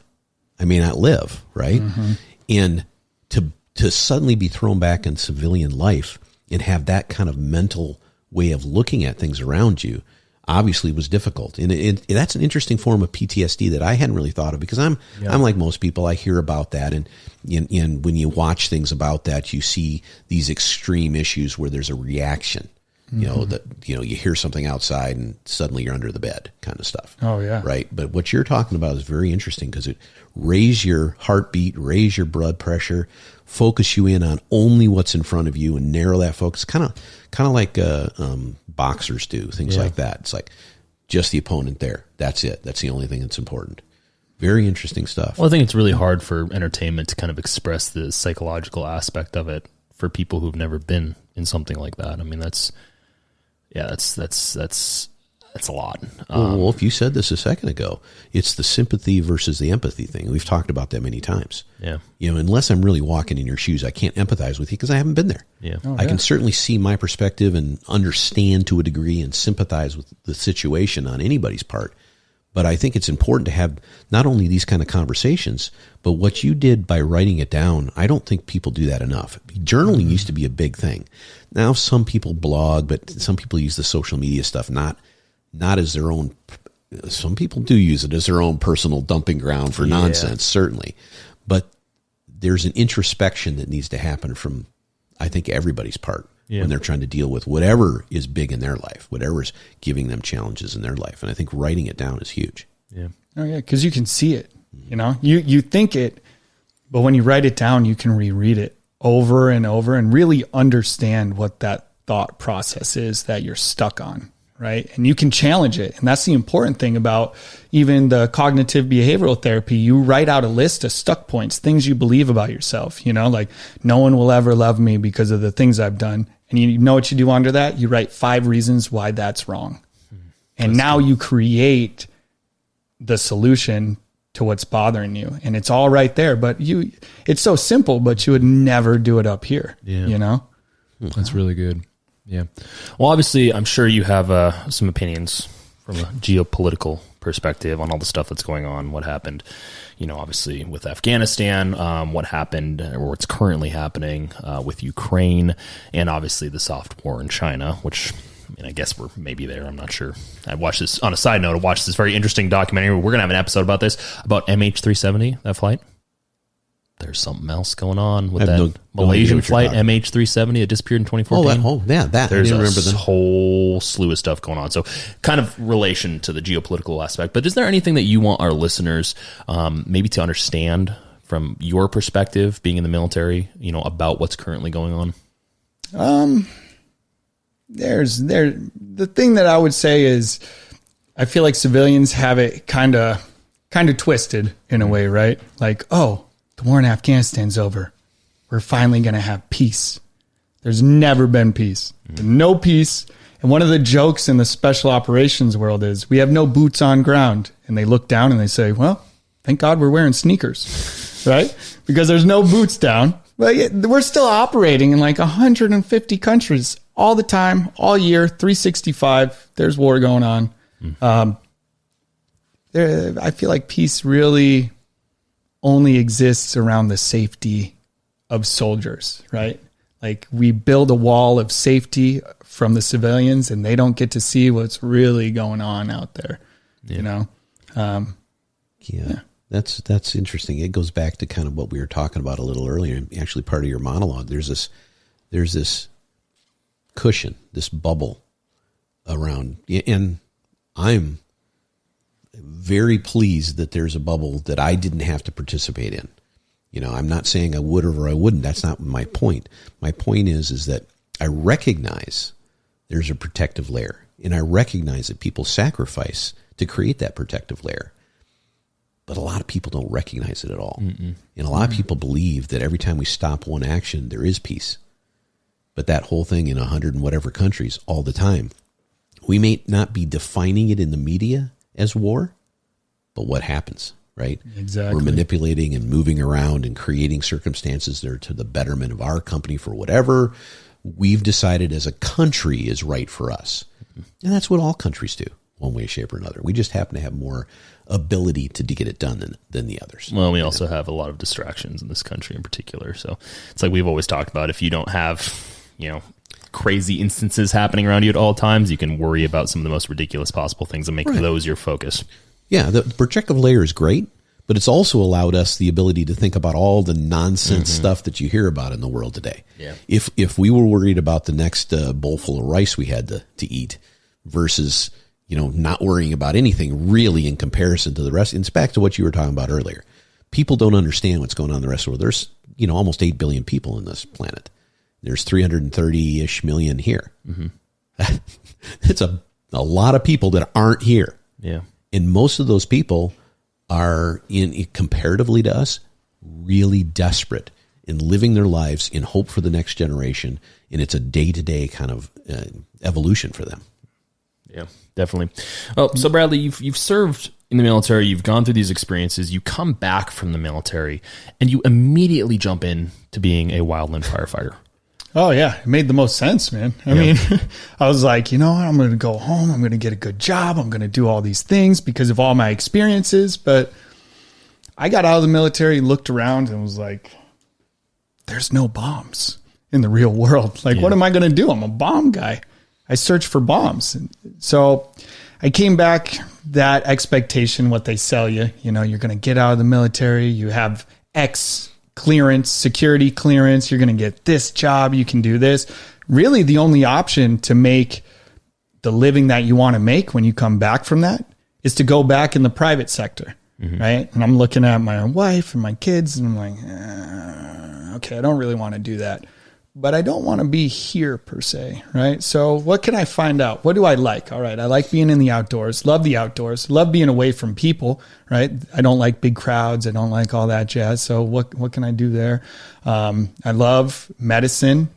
I may not live, right? Mm-hmm. And to to suddenly be thrown back in civilian life and have that kind of mental way of looking at things around you obviously was difficult. And it, it, that's an interesting form of PTSD that I hadn't really thought of because I'm I'm like most people I hear about that. And, and and when you watch things about that you see these extreme issues where there's a reaction you know that you know you hear something outside and suddenly you're under the bed kind of stuff. Oh, yeah. right? But what you're talking about is very interesting because it raise your heartbeat raise your blood pressure focus you in on only what's in front of you and narrow that focus. Kind of kind of like uh, um, boxers do things like that. It's like just the opponent there. That's it. That's the only thing that's important. Very interesting stuff. Well, I think it's really hard for entertainment to kind of express the psychological aspect of it for people who've never been in something like that. I mean, that's yeah, that's that's that's that's a lot. Um, well, if you said this a second ago. It's the sympathy versus the empathy thing. We've talked about that many times. yeah, You know, unless I'm really walking in your shoes, I can't empathize with you because I haven't been there. yeah, I can certainly see my perspective and understand to a degree and sympathize with the situation on anybody's part. But I think it's important to have not only these kind of conversations, but what you did by writing it down. I don't think people do that enough. Journaling used to be a big thing. Now some people blog, but some people use the social media stuff not not as their own. Some people do use it as their own personal dumping ground for nonsense, certainly. But there's an introspection that needs to happen from I think everybody's part when they're trying to deal with whatever is big in their life, whatever's giving them challenges in their life. And I think writing it down is huge. yeah. Oh yeah, because you can see it. You know, you you think it, but when you write it down, you can reread it over and over and really understand what that thought process is that you're stuck on, right? And you can challenge it, and that's the important thing about even the cognitive behavioral therapy. You write out a list of stuck points, things you believe about yourself. You know, like no one will ever love me because of the things I've done. And you know what you do under that? You write five reasons why that's wrong. Hmm. And now you create the solution to what's bothering you and it's all right there but you it's so simple but you would never do it up here Yeah. you know That's really good. Yeah. Well, obviously, I'm sure you have uh, some opinions from a geopolitical perspective on all the stuff that's going on. What happened, you know, obviously with Afghanistan, um, what happened or what's currently happening uh, with Ukraine, and obviously the soft war in China, which. I mean, I guess we're maybe there. I'm not sure. I watched this on a side note. I watched this very interesting documentary. We're gonna have an episode about this about MH370 that flight. There's something else going on with that no- no Malaysian what you're flight MH370 that disappeared in Oh, 2014. that, oh yeah, that I There's didn't a remember that. whole slew of stuff going on. So, kind of relation to the geopolitical aspect. But is there anything that you want our listeners um, maybe to understand from your perspective, being in the military, you know, about what's currently going on? There's there the thing that i would say is i feel like civilians have it kind of kind of twisted in a way right? Like oh the war in afghanistan's over. We're finally going to have peace. There's never been peace. No peace. And one of the jokes in the special operations world is we have no boots on ground. And they look down and they say well thank god we're wearing sneakers right? Because there's no boots down. But we're still operating in like 150 countries all the time all year 365 there's war going on um, there i feel like peace really only exists around the safety of soldiers, right? Like we build a wall of safety from the civilians and they don't get to see what's really going on out there. You know? Um, Yeah. That's that's interesting. It goes back to kind of what we were talking about a little earlier. Actually, part of your monologue. There's this there's this cushion, this bubble around, and I'm very pleased that there's a bubble that I didn't have to participate in. You know, I'm not saying I would or I wouldn't. That's not my point. My point is is that I recognize there's a protective layer, and I recognize that people sacrifice to create that protective layer but a lot of people don't recognize it at all. And a lot of people believe that every time we stop one action, there is peace. But that whole thing in a hundred and whatever countries all the time, we may not be defining it in the media as war, but what happens, right? Exactly. We're manipulating and moving around and creating circumstances that are to the betterment of our company for whatever we've decided as a country is right for us. And that's what all countries do, one way, shape, or another. We just happen to have more ability to get it done than, than the others. Well, we also have a lot of distractions in this country in particular. So it's like we've always talked about if you don't have, you know, crazy instances happening around you at all times, you can worry about some of the most ridiculous possible things and make those your focus. Yeah, the projective layer is great, but it's also allowed us the ability to think about all the nonsense stuff that you hear about in the world today. Yeah. If if we were worried about the next uh, bowl full of rice we had to, to eat versus you know not worrying about anything really in comparison to the rest, it's back to what you were talking about earlier. People don't understand what's going on in the rest of the world. There's you know almost eight billion people in this planet. There's 330 ish million here. it's a a lot of people that aren't here Yeah. and most of those people are in comparatively to us really desperate in living their lives in hope for the next generation and it's a day-to-day kind of uh, evolution for them Yeah, definitely. Oh, so Bradley, you've you've served in the military. You've gone through these experiences. You come back from the military, and you immediately jump in to being a wildland firefighter. Oh yeah, it made the most sense, man. I mean, I was like, you know, what? I'm going to go home. I'm going to get a good job. I'm going to do all these things because of all my experiences. But I got out of the military, looked around, and was like, there's no bombs in the real world. Like, what am I going to do? I'm a bomb guy. I search for bombs. So I came back that expectation, what they sell you, you know, you're going to get out of the military, you have X clearance, security clearance, you're going to get this job, you can do this. Really, the only option to make the living that you want to make when you come back from that is to go back in the private sector. Right. And I'm looking at my wife and my kids and I'm like, "Uh, okay, I don't really want to do that but I don't want to be here per se, right? So what can I find out? What do I like? All right, I like being in the outdoors, love the outdoors, love being away from people, right? I don't like big crowds, I don't like all that jazz. So what what can I do there? Um, I love medicine.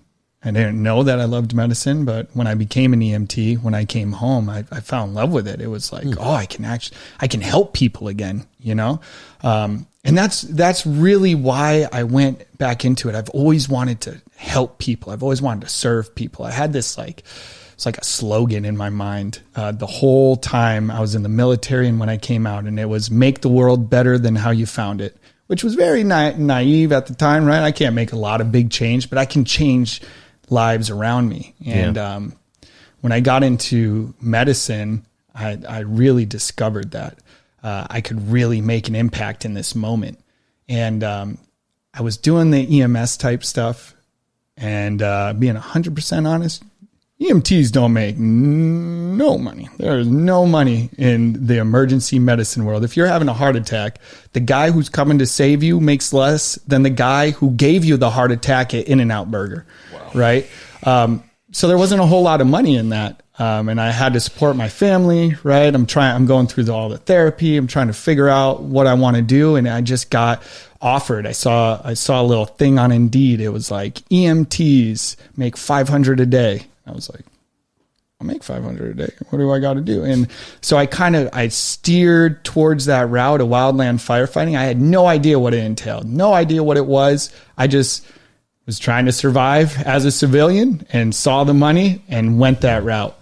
I didn't know that I loved medicine, but when I became an EMT, when I came home, I, I fell in love with it. It was like, oh, I can actually, I can help people again, you know? Um, and that's, that's really why I went back into it. I've always wanted to help people. I've always wanted to serve people. I had this like, it's like a slogan in my mind uh, the whole time I was in the military and when I came out, and it was make the world better than how you found it, which was very na- naive at the time, right? I can't make a lot of big change, but I can change lives around me. And um, when I got into medicine, I, I really discovered that uh, I could really make an impact in this moment. And um, I was doing the EMS type stuff, and uh, being 100% honest, EMTs don't make no money. There is no money in the emergency medicine world. If you're having a heart attack, the guy who's coming to save you makes less than the guy who gave you the heart attack at In-N-Out Burger. Right? Um, so there wasn't a whole lot of money in that. Um, and I had to support my family, right? I'm trying, I'm going through the, all the therapy. I'm trying to figure out what I want to do. And I just got offered. I saw, I saw a little thing on Indeed. It was like EMTs make 500 a day. I was like, I'll make 500 a day. What do I got to do? And so I kind of, I steered towards that route of wildland firefighting. I had no idea what it entailed, no idea what it was. I just was trying to survive as a civilian and saw the money and went that route.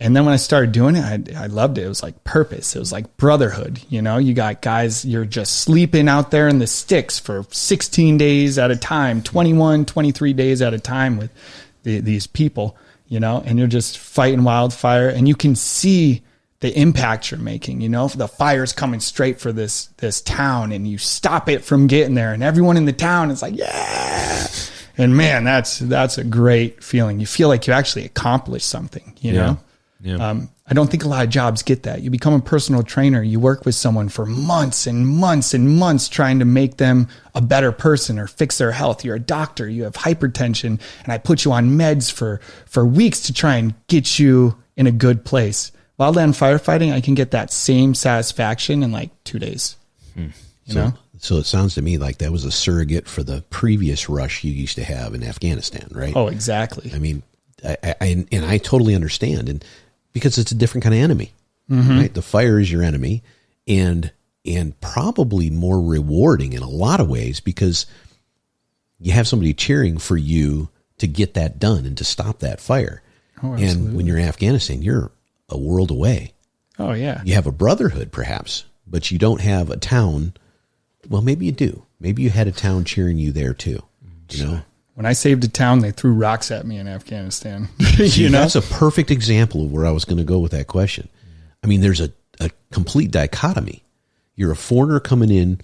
And then when I started doing it, I, I loved it. It was like purpose. It was like brotherhood. You know, you got guys, you're just sleeping out there in the sticks for 16 days at a time, 21, 23 days at a time with the, these people, you know, and you're just fighting wildfire and you can see the impact you're making, you know, if the fire's coming straight for this, this town and you stop it from getting there and everyone in the town is like, yeah. And man, that's, that's a great feeling. You feel like you actually accomplished something, you know? Yeah. Um, I don't think a lot of jobs get that. You become a personal trainer, you work with someone for months and months and months trying to make them a better person or fix their health. You're a doctor, you have hypertension, and I put you on meds for, for weeks to try and get you in a good place. Wildland firefighting, I can get that same satisfaction in like two days. You so, know? so it sounds to me like that was a surrogate for the previous rush you used to have in Afghanistan, right? Oh, exactly. I mean, I, I, and I totally understand, and because it's a different kind of enemy, mm-hmm. right? The fire is your enemy, and and probably more rewarding in a lot of ways because you have somebody cheering for you to get that done and to stop that fire. Oh, and when you're in Afghanistan, you're a world away. Oh yeah. You have a brotherhood, perhaps, but you don't have a town. Well, maybe you do. Maybe you had a town cheering you there too. You know, When I saved a town, they threw rocks at me in Afghanistan. See, know, that's a perfect example of where I was going to go with that question. I mean, there's a, a complete dichotomy. You're a foreigner coming in,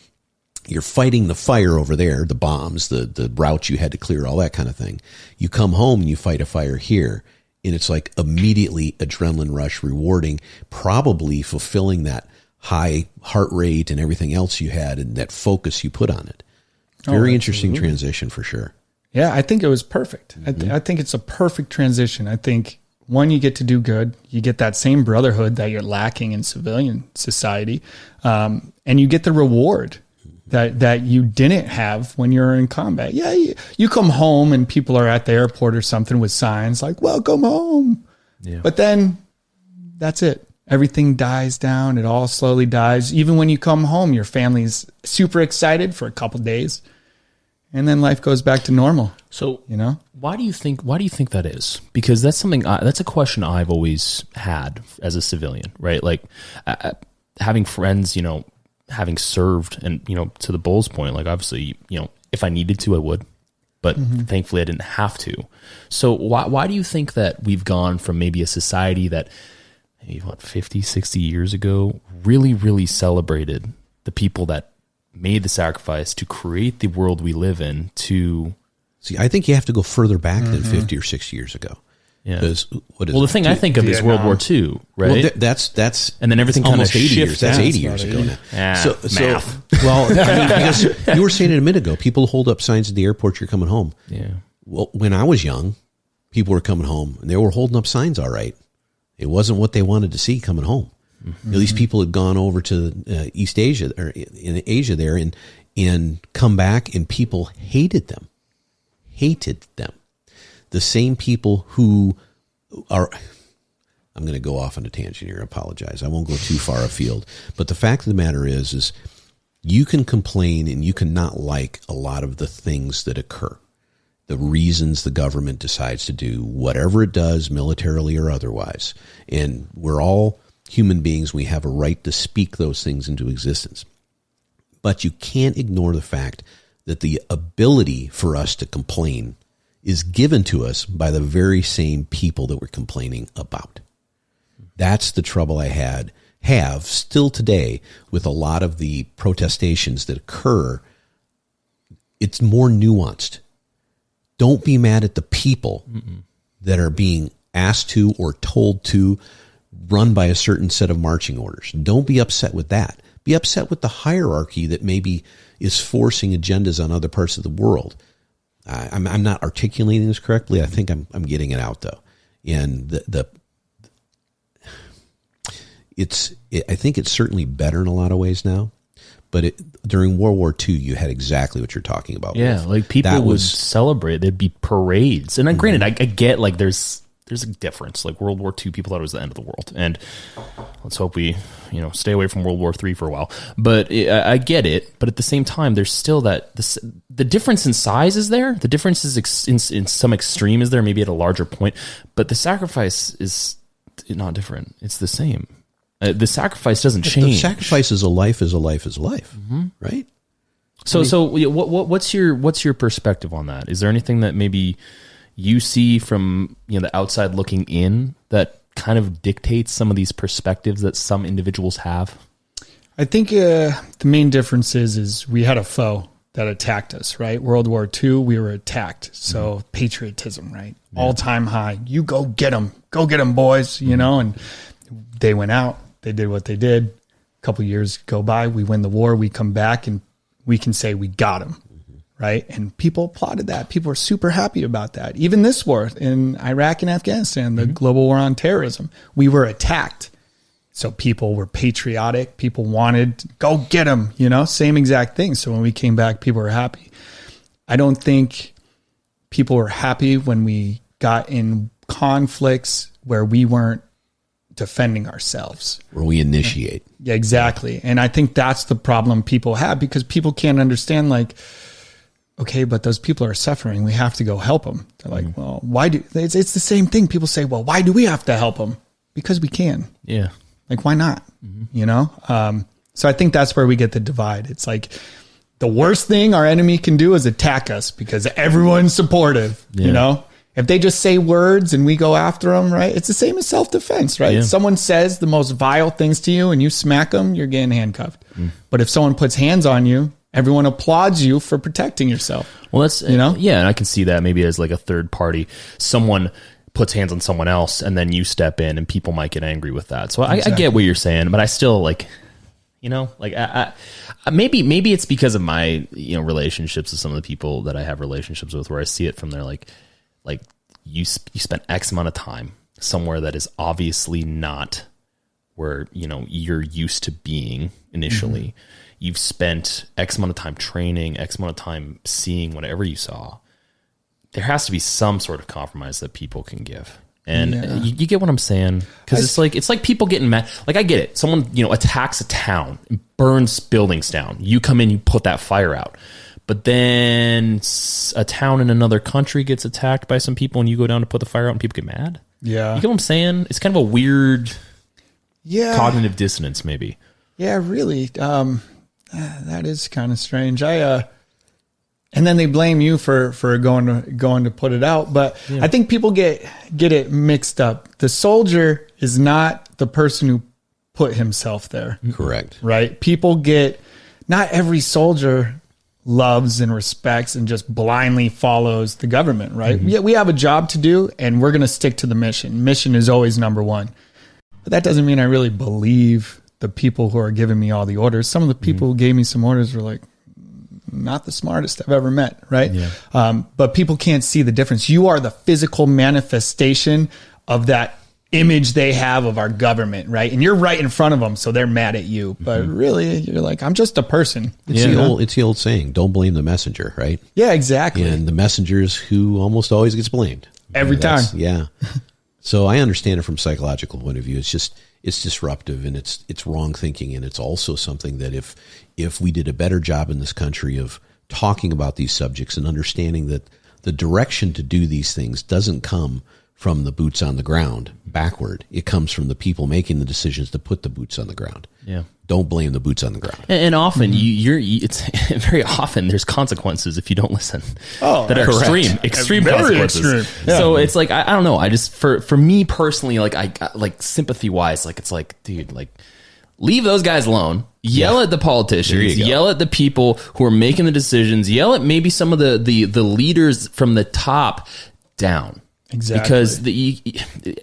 you're fighting the fire over there, the bombs, the, the routes you had to clear, all that kind of thing. You come home and you fight a fire here, and it's like immediately adrenaline rush, rewarding, probably fulfilling that high heart rate and everything else you had and that focus you put on it. Oh, Very interesting transition for sure. Yeah, I think it was perfect. I, th- I think it's a perfect transition. I think one, you get to do good. You get that same brotherhood that you're lacking in civilian society, um, and you get the reward that that you didn't have when you're in combat. Yeah, you, you come home and people are at the airport or something with signs like "Welcome home," Yeah. but then that's it. Everything dies down. It all slowly dies. Even when you come home, your family's super excited for a couple days, and then life goes back to normal. So You know. Why do you think? Why do you think that is? Because that's something. I, that's a question I've always had as a civilian, right? Like uh, uh, having friends, you know, having served, and you know, to the Bulls point, like obviously, you know, if I needed to, I would, but thankfully, I didn't have to. So why why do you think that we've gone from maybe a society that maybe what 50, 60 years ago really, really celebrated the people that made the sacrifice to create the world we live in to See, I think you have to go further back than 50 or 60 years ago. Yeah. Because what is Well, the it? thing I think of is World War II, right? Well, th- that's that's And then everything that's almost kinda eighty years. shifts That's down. eighty years about ago it. now. Ah, math. well, I mean, because you were saying it a minute ago, people hold up signs at the airport. You're coming home. yeah. Well, when I was young, people were coming home and they were holding up signs. All right, it wasn't what they wanted to see coming home. You know, these people had gone over to uh, East Asia or in Asia there and and come back, and people hated them, hated them. The same people who are I'm going to go off on a tangent here. Apologize. I won't go too far afield. But the fact of the matter is, is you can complain and you can not like a lot of the things that occur, the reasons the government decides to do whatever it does, militarily or otherwise. And we're all human beings. We have a right to speak those things into existence. But you can't ignore the fact that the ability for us to complain is given to us by the very same people that we're complaining about. That's the trouble I had have still today with a lot of the protestations that occur. It's more nuanced. Don't be mad at the people that are being asked to or told to run by a certain set of marching orders. Don't be upset with that. Be upset with the hierarchy that maybe is forcing agendas on other parts of the world. I, I'm, I'm not articulating this correctly. I think I'm, I'm getting it out though. And the, the it's it, I think it's certainly better in a lot of ways now. But it, during World War II, you had exactly what you're talking about. Yeah, Wolf. like people That would was celebrate. There'd be parades, and then granted, mm-hmm. I, I get like there's there's a difference. Like World War II, people thought it was the end of the world, and let's hope we you know stay away from World War Three for a while. But I, I get it. But at the same time, there's still that the the difference in size is there. The difference is ex, in, in some extreme is there, maybe at a larger point. But the sacrifice is not different. It's the same. Uh, the sacrifice doesn't the change. sacrifice is a life is a life is a life, Mm-hmm. right? So, so what, what, what's your what's your perspective on that? Is there anything that maybe you see from you know the outside looking in that kind of dictates some of these perspectives that some individuals have? I think uh, the main difference is is we had a foe that attacked us, right? World War II, we were attacked. So patriotism, right? All time high. You go get them, go get them, boys. You know, and they went out. They did what they did. A couple years go by, we win the war. We come back and we can say we got them, right? And people applauded that. People were super happy about that. Even this war in Iraq and Afghanistan, the mm-hmm. global war on terrorism, we were attacked. So people were patriotic. People wanted go get them, you know, same exact thing. So when we came back, people were happy. I don't think people were happy when we got in conflicts where we weren't defending ourselves. Where we initiate. Yeah, exactly. And I think that's the problem people have because people can't understand like okay, but those people are suffering. We have to go help them. They're like, well, why do it's, it's the same thing. People say, well, why do we have to help them? Because we can. Yeah. Like, why not? You know? Um, so I think that's where we get the divide. It's like the worst thing our enemy can do is attack us because everyone's supportive, Yeah. you know? If they just say words and we go after them, right? It's the same as self defense, right? Yeah. Someone says the most vile things to you and you smack them, you're getting handcuffed. Mm. But if someone puts hands on you, everyone applauds you for protecting yourself. Well, that's You know? yeah, and I can see that maybe as like a third party, someone puts hands on someone else, and then you step in, and people might get angry with that. So I, I get what you're saying, but I still like, you know, like I, I, maybe maybe it's because of my you know relationships with some of the people that I have relationships with, where I see it from there, like like you sp- you spent X amount of time somewhere that is obviously not where you know you're used to being initially. Mm-hmm. You've spent X amount of time training, X amount of time seeing whatever you saw. There has to be some sort of compromise that people can give. And Yeah. you, you get what I'm saying? Because it's like it's like people getting mad. Like I get it. Someone you know attacks a town, burns buildings down. You come in, you put that fire out. But then a town in another country gets attacked by some people, and you go down to put the fire out, and people get mad. Yeah. You get what I'm saying? It's kind of a weird Yeah. cognitive dissonance, maybe. Yeah, really. Um, that is kind of strange. I, uh, and then they blame you for, for going to, going to put it out. But I think people get, get it mixed up. The soldier is not the person who put himself there, Correct. right? People get, not every soldier loves and respects and just blindly follows the government, right? Yeah, we have a job to do and we're going to stick to the mission. Mission is always number one. But that doesn't mean I really believe the people who are giving me all the orders. Some of the people who gave me some orders were like, not the smartest I've ever met, right? Um, but people can't see the difference. You are the physical manifestation of that image they have of our government, right? And you're right in front of them, so they're mad at you. But really, you're like, I'm just a person. It's Yeah. the old it's the old saying, don't blame the messenger, right? Yeah, exactly. And the messenger is who almost always gets blamed. Every time. Yeah. so I understand it from psychological point of view. It's just it's disruptive and it's it's wrong thinking. And it's also something that if if we did a better job in this country of talking about these subjects and understanding that the direction to do these things doesn't come from the boots on the ground backward. It comes from the people making the decisions to put the boots on the ground. Yeah. Don't blame the boots on the ground. And, and often you, you're, it's very often there's consequences if you don't listen. Oh, that are correct. extreme, extreme Very consequences. extreme. Yeah. So it's like I, I don't know. I just for for me personally, like I like sympathy wise, like it's like, dude, like leave those guys alone. Yell at the politicians. Yell at the people who are making the decisions. Yell at maybe some of the the the leaders from the top down. Exactly. Because the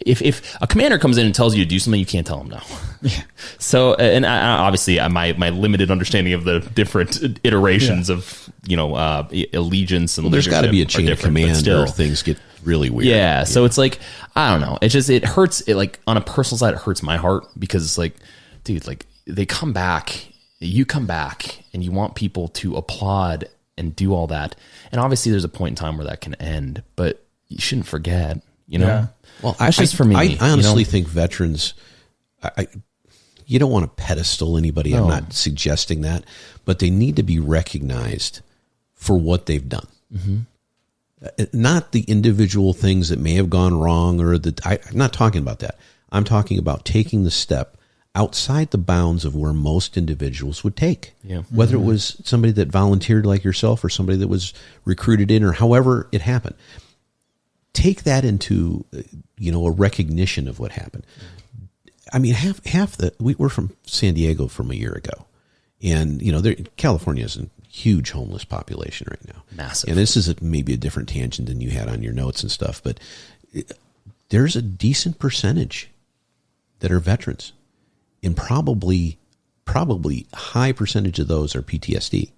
if if a commander comes in and tells you to do something, you can't tell him no. So, and I, obviously, my my limited understanding of the different iterations of you know uh, allegiance and There's got to be a chain of command still. or things get really weird. Yeah, so it's like I don't know. It just it hurts. It like on a personal side, it hurts my heart because it's like, dude, like they come back, you come back, and you want people to applaud and do all that, and obviously there's a point in time where that can end, but you shouldn't forget, you know. Yeah. Well, that's just for me. I, I honestly know? think veterans. I, I, you don't want to pedestal anybody. I'm not suggesting that, but they need to be recognized for what they've done. Mm-hmm. Uh, Not the individual things that may have gone wrong, or that I, I'm not talking about that. I'm talking about taking the step outside the bounds of where most individuals would take. Yeah. Whether it was somebody that volunteered like yourself, or somebody that was recruited in, or however it happened take that into uh, you know a recognition of what happened. I mean, half half the we were from San Diego from a year ago, and you know, there, California is a huge homeless population right now, Massive. And this is a, maybe a different tangent than you had on your notes and stuff, but it, there's a decent percentage that are veterans, and probably probably high percentage of those are PTSD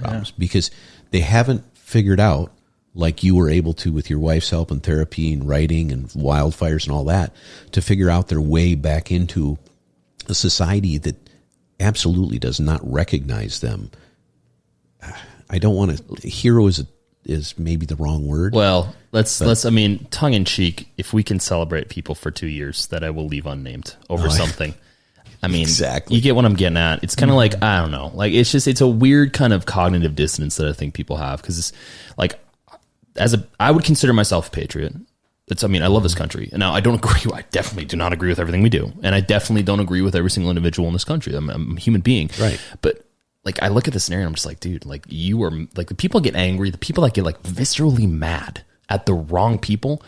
problems because they haven't figured out like you were able to with your wife's help and therapy and writing and wildfires and all that to figure out their way back into a society that absolutely does not recognize them. I don't want to hero is a is maybe the wrong word. Well, let's let's. I mean, tongue in cheek. If we can celebrate people for two years, that I will leave unnamed over oh, something. I mean, Exactly. You get what I'm getting at. It's kind of mm-hmm. like I don't know. Like it's just it's a weird kind of cognitive dissonance that I think people have because it's like as a I would consider myself a patriot. It's I mean I love this country. And now I don't agree. I definitely do not agree with everything we do, and I definitely don't agree with every single individual in this country. I'm, I'm a human being, Right. But like I look at the scenario, and I'm just like, dude, like you are like the people get angry, the people that get like viscerally mad at the wrong people,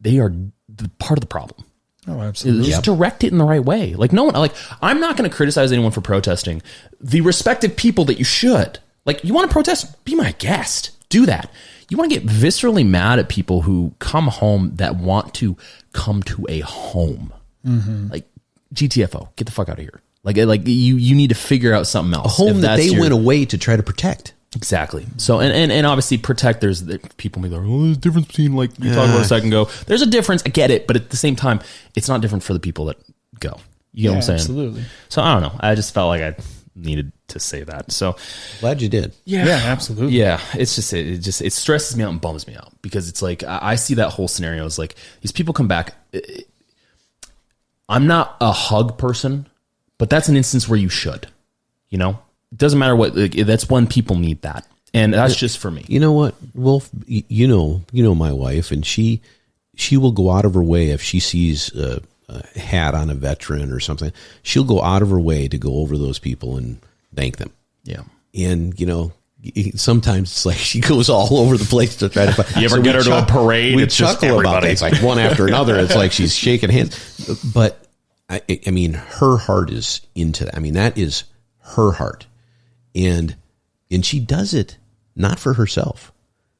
they are the part of the problem. Oh, absolutely. Just direct it in the right way. Like no one, like I'm not going to criticize anyone for protesting. The respective people that you should, like, you want to protest, be my guest. Do that. You want to get viscerally mad at people who come home that want to come to a home, mm-hmm. like GTFO. Get the fuck out of here. Like, like you, you need to figure out something else. a home that they your- went away to try to protect. Exactly. So and, and and obviously protect. There's the, people may be like, oh, there's a difference between like you talked about a second ago. There's a difference. I get it, but at the same time, it's not different for the people that go. You get what I'm saying? absolutely. So I don't know. I just felt like I needed to say that. So Glad you did. Yeah, yeah, absolutely. yeah, it's just it, it just it stresses me out and bums me out because it's like I, I see that whole scenario as like these people come back. I- I'm not a hug person, but that's an instance where you should. You know, it doesn't matter what. Like, that's when people need that, and that's uh, just for me. You know what, Wolf? You know, you know my wife, and she she will go out of her way if she sees a, a hat on a veteran or something. She'll go out of her way to go over those people and thank them. Yeah. And you know, sometimes it's like she goes all over the place to try to. Find. You ever we get her to a parade? We It's just chuckle about that. everybody. It's like one after another. It's like she's shaking hands, but I, I mean, her heart is into that. I mean, that is her heart, and and she does it not for herself.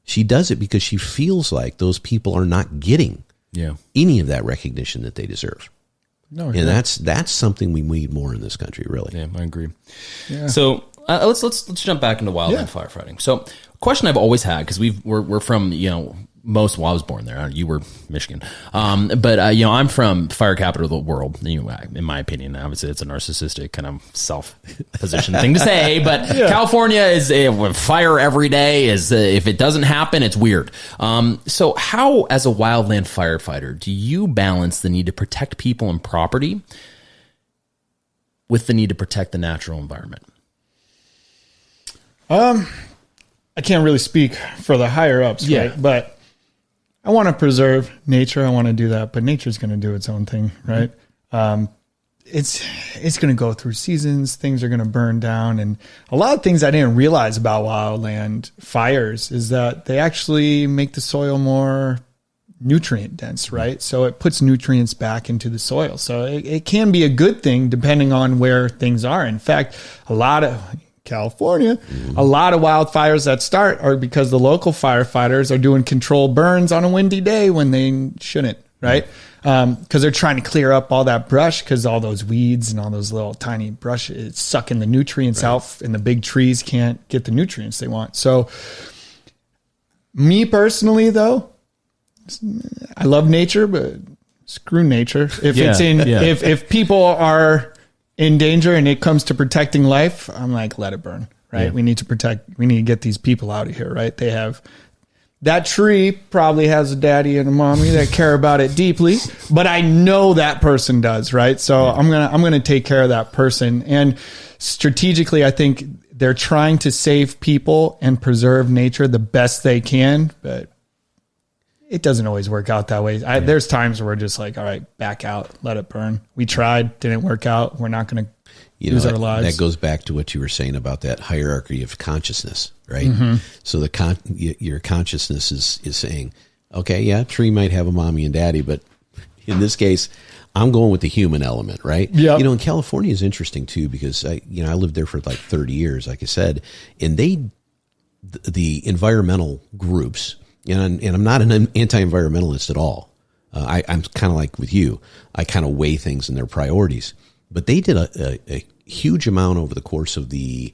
She does it because she feels like those people are not getting Yeah. any of that recognition that they deserve. No, And that's that's something we need more in this country, really. Yeah, I agree. So uh, let's let's let's jump back into wildland firefighting. So, question I've always had because we've we're we're from you know most well I was born there. You were Michigan, um, but uh, you know I'm from fire capital of the world. Know, in my opinion, obviously it's a narcissistic kind of self position thing to say, but California is uh, fire every day. Is uh, if it doesn't happen, it's weird. Um, so, how as a wildland firefighter do you balance the need to protect people and property? With the need to protect the natural environment. Um, I can't really speak for the higher ups, Yeah. right? But I want to preserve nature. I want to do that, but nature's going to do its own thing, right? Um, it's it's going to go through seasons. Things are going to burn down, and a lot of things I didn't realize about wildland fires is that they actually make the soil more nutrient dense, right? So it puts nutrients back into the soil. So it, it can be a good thing depending on where things are. In fact, a lot of California, a lot of wildfires that start are because the local firefighters are doing controlled burns on a windy day when they shouldn't, right? Because um, they're trying to clear up all that brush because all those weeds and all those little tiny brush it's sucking the nutrients out, and the big trees can't get the nutrients they want. So, me personally, though, I love nature, but screw nature. If it's in, yeah. if if people are in danger and it comes to protecting life, I'm like, let it burn. Right? We need to protect. We need to get these people out of here. Right? They have that tree probably has a daddy and a mommy that care about it deeply, but I know that person does. Right? So I'm gonna I'm gonna take care of that person and strategically, I think they're trying to save people and preserve nature the best they can, but it doesn't always work out that way. I, There's times where we're just like, all right, back out, let it burn. We tried, didn't work out. We're not going to you lose know, our that, lives. that goes back to what you were saying about that hierarchy of consciousness, right? Mm-hmm. So the con- your consciousness is is saying, okay, yeah, tree might have a mommy and daddy, but in this case, I'm going with the human element, right? Yeah. You know, in California is interesting too because I, you know, I lived there for like 30 years, like I said, and they, the, the environmental groups, and, and I'm not an anti-environmentalist at all. Uh, I, I'm kind of like with you. I kind of weigh things in their priorities. But they did a, a, a huge amount over the course of the,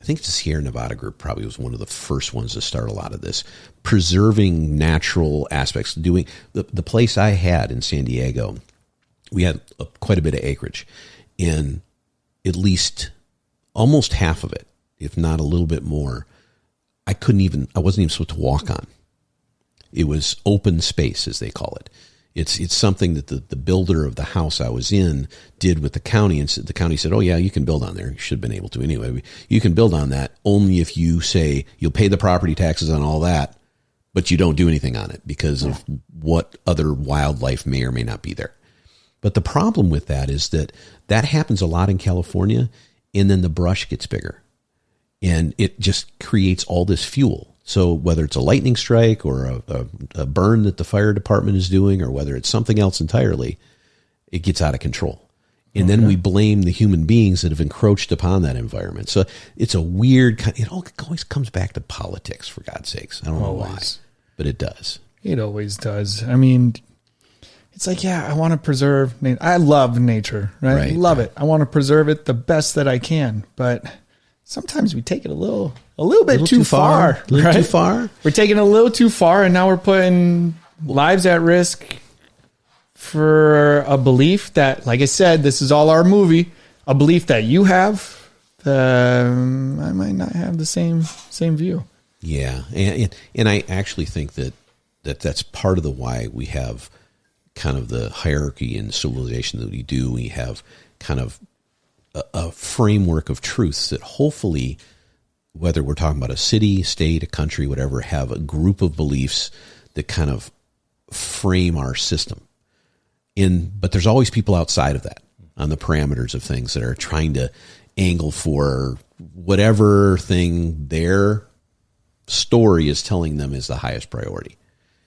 I think the Sierra Nevada group probably was one of the first ones to start a lot of this, preserving natural aspects. Doing the, the place I had in San Diego, we had a, quite a bit of acreage, and at least almost half of it, if not a little bit more, I couldn't even, I wasn't even supposed to walk on. It was open space, as they call it. It's it's something that the, the builder of the house I was in did with the county, and the county said, "Oh yeah, you can build on there. You should have been able to anyway. You can build on that only if you say you'll pay the property taxes on all that, but you don't do anything on it because of what other wildlife may or may not be there." But the problem with that is that that happens a lot in California, and then the brush gets bigger, and it just creates all this fuel. So whether it's a lightning strike or a, a, a, burn that the fire department is doing, or whether it's something else entirely, it gets out of control. And okay. then we blame the human beings that have encroached upon that environment. So it's a weird kind. It always comes back to politics, for God's sakes. I don't always. know why, but it does. It always does. I mean, it's like, yeah, I want to preserve. I love nature, right? right. love it. I want to preserve it the best that I can, but sometimes we take it a little a little bit a little too, too, far, far a little right? too far. We're taking it a little too far, and now we're putting lives at risk for a belief that, like I said, this is all our movie. A belief that you have, um, I might not have the same same view. Yeah, and, and and I actually think that that that's part of the why we have kind of the hierarchy in civilization that we do. We have kind of a, a framework of truths that hopefully, whether we're talking about a city, state, a country, whatever, have a group of beliefs that kind of frame our system. In but there's always people outside of that on the parameters of things that are trying to angle for whatever thing their story is telling them is the highest priority.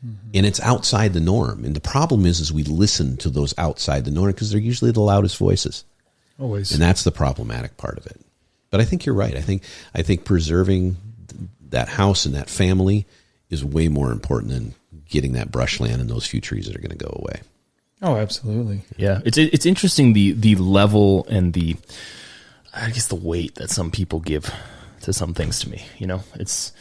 Mm-hmm. And it's outside the norm. And the problem is, is we listen to those outside the norm because they're usually the loudest voices. Always. And that's the problematic part of it. But I think you're right. I think I think preserving that house and that family is way more important than getting that brushland and those few trees that are going to go away. Oh, absolutely. Yeah, it's it's interesting the the level and the I guess the weight that some people give to some things to me. You know, it's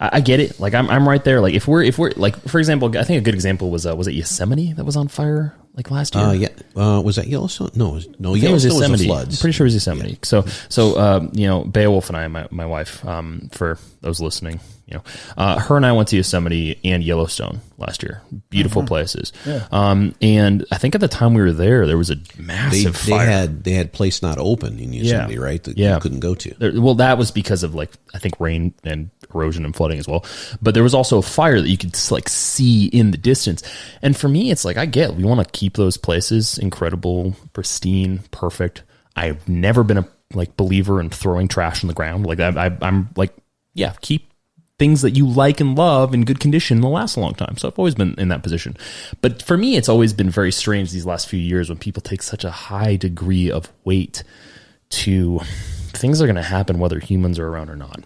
I, I get it. Like I'm I'm right there. Like if we're if we're like for example, I think a good example was uh, was it Yosemite that was on fire like last year. Uh, yeah, uh, was that Yellowstone? No, was, no, Yellowstone was Yosemite. Was floods. I'm pretty sure it was Yosemite. Yeah. So, so um, you know, Beowulf and I, my, my wife, um, for those listening, you know, uh, her and I went to Yosemite and Yellowstone last year. Beautiful mm-hmm. places. Yeah. Um, and I think at the time we were there, there was a massive they, they had they had place not open in Yosemite, yeah. right? That yeah. you couldn't go to. There, well, that was because of like I think rain and erosion and flooding as well. But there was also a fire that you could like see in the distance. And for me, it's like I get we want to keep those places incredible, pristine, perfect. I've never been a like believer in throwing trash on the ground. Like I, I, I'm like, yeah, keep things that you like and love in good condition will last a long time. So I've always been in that position. But for me, it's always been very strange these last few years when people take such a high degree of weight to things are going to happen whether humans are around or not.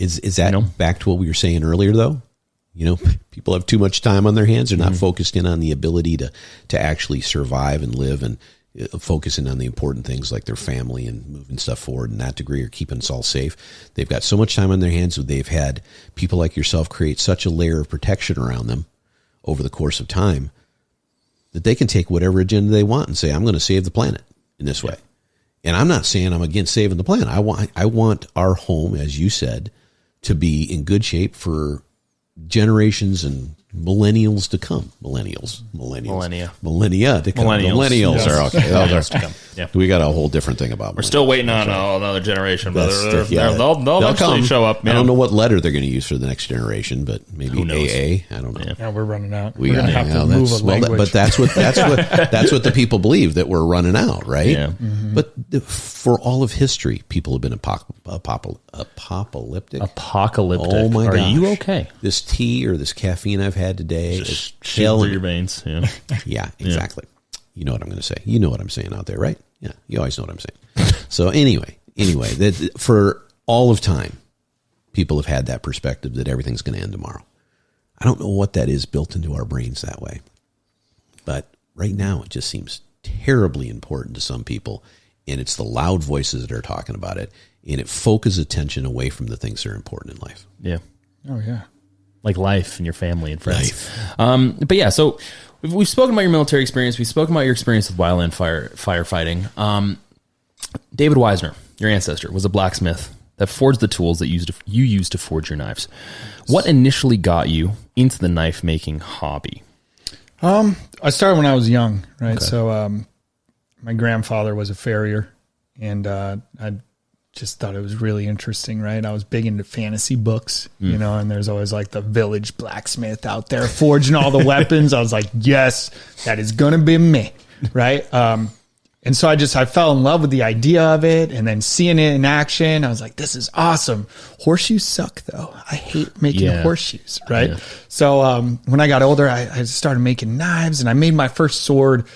Is is that back to what we were saying earlier though? You know, people have too much time on their hands. They're not mm-hmm. focused in on the ability to to actually survive and live and uh, focusing on the important things like their family and moving stuff forward in that degree or keeping us all safe. They've got so much time on their hands. That they've had people like yourself create such a layer of protection around them over the course of time that they can take whatever agenda they want and say, I'm going to save the planet in this way. And I'm not saying I'm against saving the planet. I want, I want our home, as you said, to be in good shape for generations and millennials to come. Millennials, millennials, millennia, millennia to come. Millennials, millennials yes. are okay. Those are, yeah. We got a whole different thing about. We're still waiting on uh, another generation, but they're, they're, yeah. they'll, they'll, they'll eventually come. show up. I don't know what letter they're going to use for the next generation, but maybe AA. I don't know. Yeah, yeah we're running out. We are going to have to move a language. Well, but that's what that's what that's what the people believe that we're running out, right? Yeah. Mm-hmm. But for all of history, people have been apocalyptic. Apocalyptic. Oh my god! Are you okay? This tea or this caffeine I've had today is killing your veins. Yeah. yeah. Exactly. Yeah. You know what I'm going to say. You know what I'm saying out there, right? Yeah. You always know what I'm saying. so anyway, anyway, that for all of time, people have had that perspective that everything's going to end tomorrow. I don't know what that is built into our brains that way, but right now it just seems terribly important to some people and it's the loud voices that are talking about it and it focuses attention away from the things that are important in life yeah oh yeah like life and your family and friends um, but yeah so we've, we've, spoken about your military experience we've spoken about your experience with wildland fire firefighting um, david weisner your ancestor was a blacksmith that forged the tools that you used to, you use to forge your knives. What initially got you into the knife making hobby? Um, I started when I was young, right? So, um, my grandfather was a farrier, and uh, I just thought it was really interesting, right? I was big into fantasy books, you know, and there's always like the village blacksmith out there forging all the weapons. I was like, yes, that is gonna be me, right? Um, and so I just I fell in love with the idea of it, and then seeing it in action, I was like, this is awesome. Horseshoes suck though. I hate making Yeah. horseshoes, right? So um, when I got older, I, I started making knives, and I made my first sword.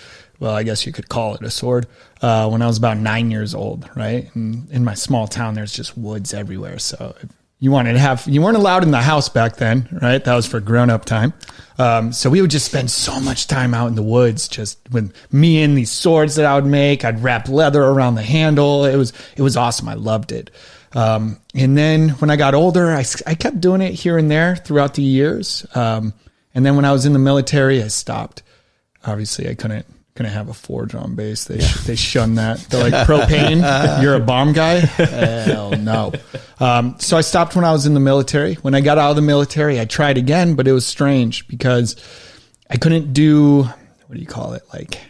Well, I guess you could call it a sword. Uh, when I was about nine years old, right? And in my small town, there's just woods everywhere. So you wanted to have, you weren't allowed in the house back then, right? That was for grown up time. Um, so we would just spend so much time out in the woods, just with me and these swords that I would make. I'd wrap leather around the handle. It was it was awesome. I loved it. Um, and then when I got older, I, I kept doing it here and there throughout the years. Um, and then when I was in the military, I stopped. Obviously, I couldn't couldn't have a forge on base. They sh- they shun that. They're like propane. You're a bomb guy. Hell no. Um, so I stopped when I was in the military. When I got out of the military, I tried again, but it was strange because I couldn't do what do you call it like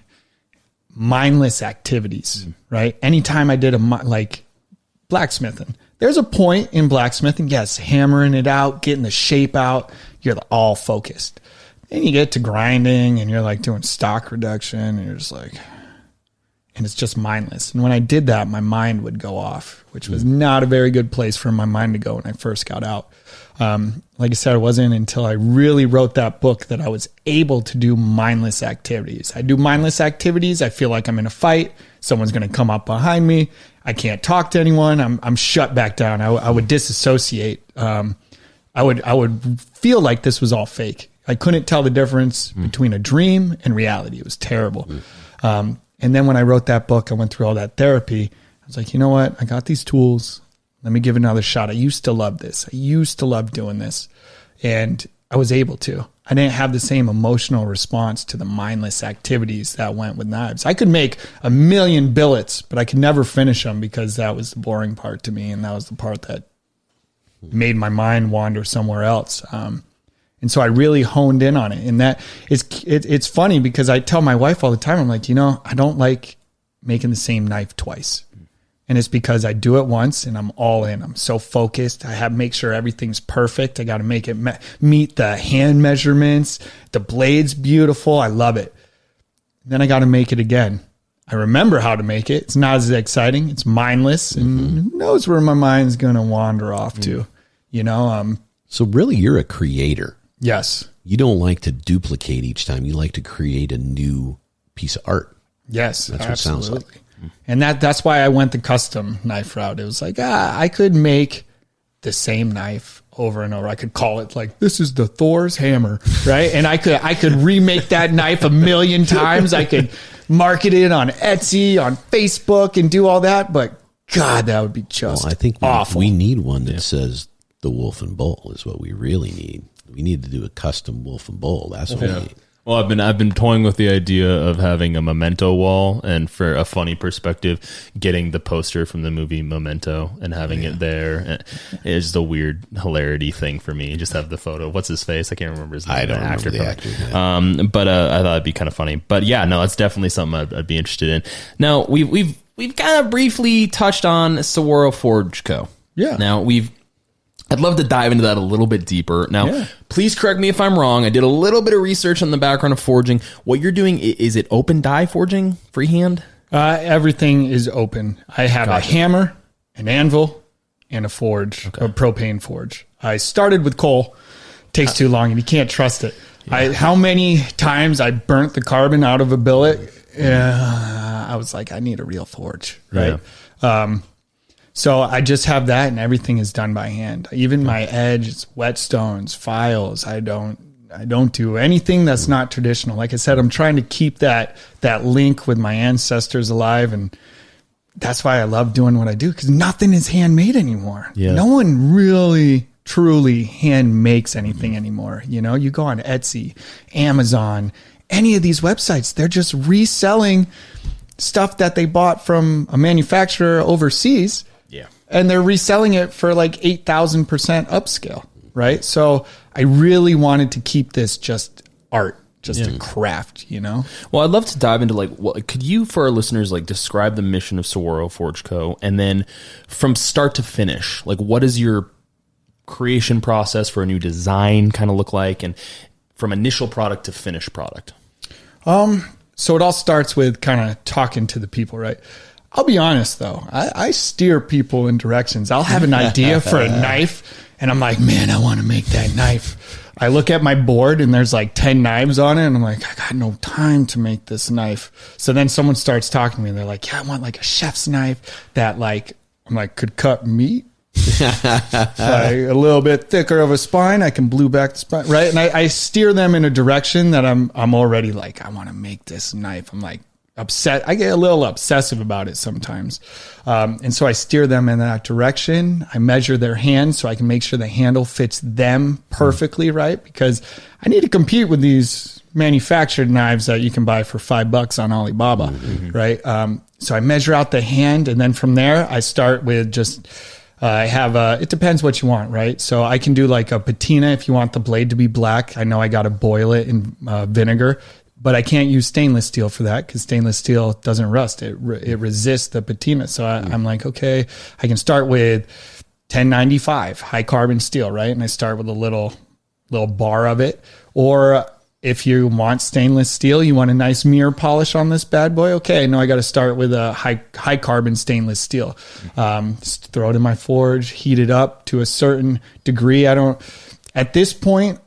mindless activities. Right. Anytime I did a like blacksmithing. There's a point in blacksmithing, yes, hammering it out, getting the shape out, you're all focused. Then you get to grinding and you're like doing stock reduction and you're just like and it's just mindless. And when I did that, my mind would go off, which was not a very good place for my mind to go when I first got out. Um, like I said, it wasn't until I really wrote that book that I was able to do mindless activities. I do mindless activities. I feel like I'm in a fight. Someone's going to come up behind me. I can't talk to anyone. I'm, I'm shut back down. I, I would disassociate. Um, I would, I would feel like this was all fake. I couldn't tell the difference between a dream and reality. It was terrible. Um, and then when I wrote that book, I went through all that therapy. I was like, you know what? I got these tools. Let me give it another shot. I used to love this. I used to love doing this. And I was able to. I didn't have the same emotional response to the mindless activities that went with knives. I could make a million billets, but I could never finish them because that was the boring part to me. And that was the part that made my mind wander somewhere else. Um, and so I really honed in on it. And that it's it, it's funny because I tell my wife all the time, I'm like, you know, I don't like making the same knife twice. And it's because I do it once and I'm all in. I'm so focused. I have make sure everything's perfect. I got to make it me- meet the hand measurements. The blade's beautiful. I love it. Then I got to make it again. I remember how to make it. It's not as exciting. It's mindless, and who knows where my mind's going to wander off to. You know, um, So really, you're a creator. Yes, You don't like to duplicate each time. You like to create a new piece of art. Yes, That's what it sounds like. And that that's why I went the custom knife route. It was like, ah, I could make the same knife over and over. I could call it like this is the Thor's hammer, right? And I could I could remake that knife a million times. I could market it on Etsy, on Facebook, and do all that. But God, that would be just Well, I think we, awful. we need one that says the Wolf and Bull is what we really need. We need to do a custom Wolf and Bull. That's what we need. Well, I've been I've been toying with the idea of having a memento wall, and for a funny perspective, getting the poster from the movie Memento and having it there. It's just a weird hilarity thing for me. Just have the photo. What's his face? I can't remember his name. I don't remember the actor, yeah. Um, but uh, I thought it'd be kind of funny. But yeah, no, it's definitely something I'd, I'd be interested in. Now we've we've we've kind of briefly touched on Saguaro Forge Co. Yeah. Now we've I'd love to dive into that a little bit deeper. Now, Yeah. please correct me if I'm wrong. I did a little bit of research on the background of forging. What you're doing is it open die forging, freehand? Uh, everything is open. I have a hammer, an anvil, and a forge, a propane forge. I started with coal. Takes too long, and you can't trust it. I, how many times I burnt the carbon out of a billet? Uh, I was like, I need a real forge, right? Um, so I just have that, and everything is done by hand. Even my edges, whetstones, files. I don't. I don't do anything that's not traditional. Like I said, I'm trying to keep that that link with my ancestors alive, and that's why I love doing what I do because nothing is handmade anymore. Yeah. No one really truly hand makes anything mm-hmm. anymore. You know, you go on Etsy, Amazon, any of these websites, they're just reselling stuff that they bought from a manufacturer overseas. And they're reselling it for like 8,000% upscale, right? So I really wanted to keep this just art, just a craft, you know? Well, I'd love to dive into like what could you for our listeners like describe the mission of Saguaro Forge Co. and then from start to finish, like what is your creation process for a new design kind of look like and from initial product to finished product? Um, so it all starts with kind of talking to the people, right? I'll be honest though, I, I steer people in directions. I'll have an idea for a knife, and I'm like, man, I want to make that knife. I look at my board and there's like 10 knives on it, and I'm like, I got no time to make this knife. So then someone starts talking to me, and they're like, yeah, I want like a chef's knife that, like, I'm like, could cut meat. like a little bit thicker of a spine. I can blue back the spine, right? And I, I steer them in a direction that I'm I'm already like, I want to make this knife. I'm like upset. I get a little obsessive about it sometimes, um, and so I steer them in that direction. I measure their hand so I can make sure the handle fits them perfectly, right? Because I need to compete with these manufactured knives that you can buy for five bucks on Alibaba, right? Um, so I measure out the hand, and then from there I start with just. Uh, I have a, it depends what you want, right? So I can do like a patina if you want the blade to be black. I know I got to boil it in uh, vinegar, but I can't use stainless steel for that because stainless steel doesn't rust. It, re- it resists the patina. So I, I'm like, okay, I can start with 1095 high carbon steel, right? And I start with a little, little bar of it. Or if you want stainless steel, you want a nice mirror polish on this bad boy. Okay, no, I got to start with a high high carbon stainless steel. Um, throw it in my forge, heat it up to a certain degree. I don't. At this point,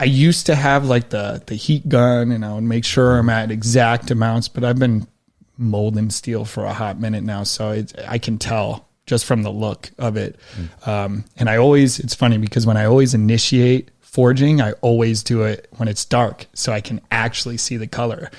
I used to have like the the heat gun, and I would make sure I'm at exact amounts. But I've been molding steel for a hot minute now, so it, I can tell just from the look of it. Um, and I always, it's funny because when I always initiate forging, I always do it when it's dark so I can actually see the color.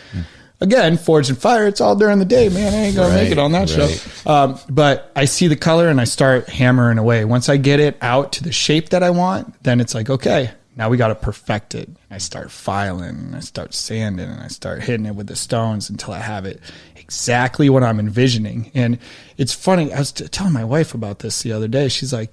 Again, Forged in Fire, it's all during the day, man. I ain't gonna make it on that right. show. Um, but I see the color and I start hammering away. Once I get it out to the shape that I want, then it's like, okay, now we got to perfect it. I start filing and I start sanding and I start hitting it with the stones until I have it exactly what I'm envisioning. And it's funny. I was telling my wife about this the other day. She's like,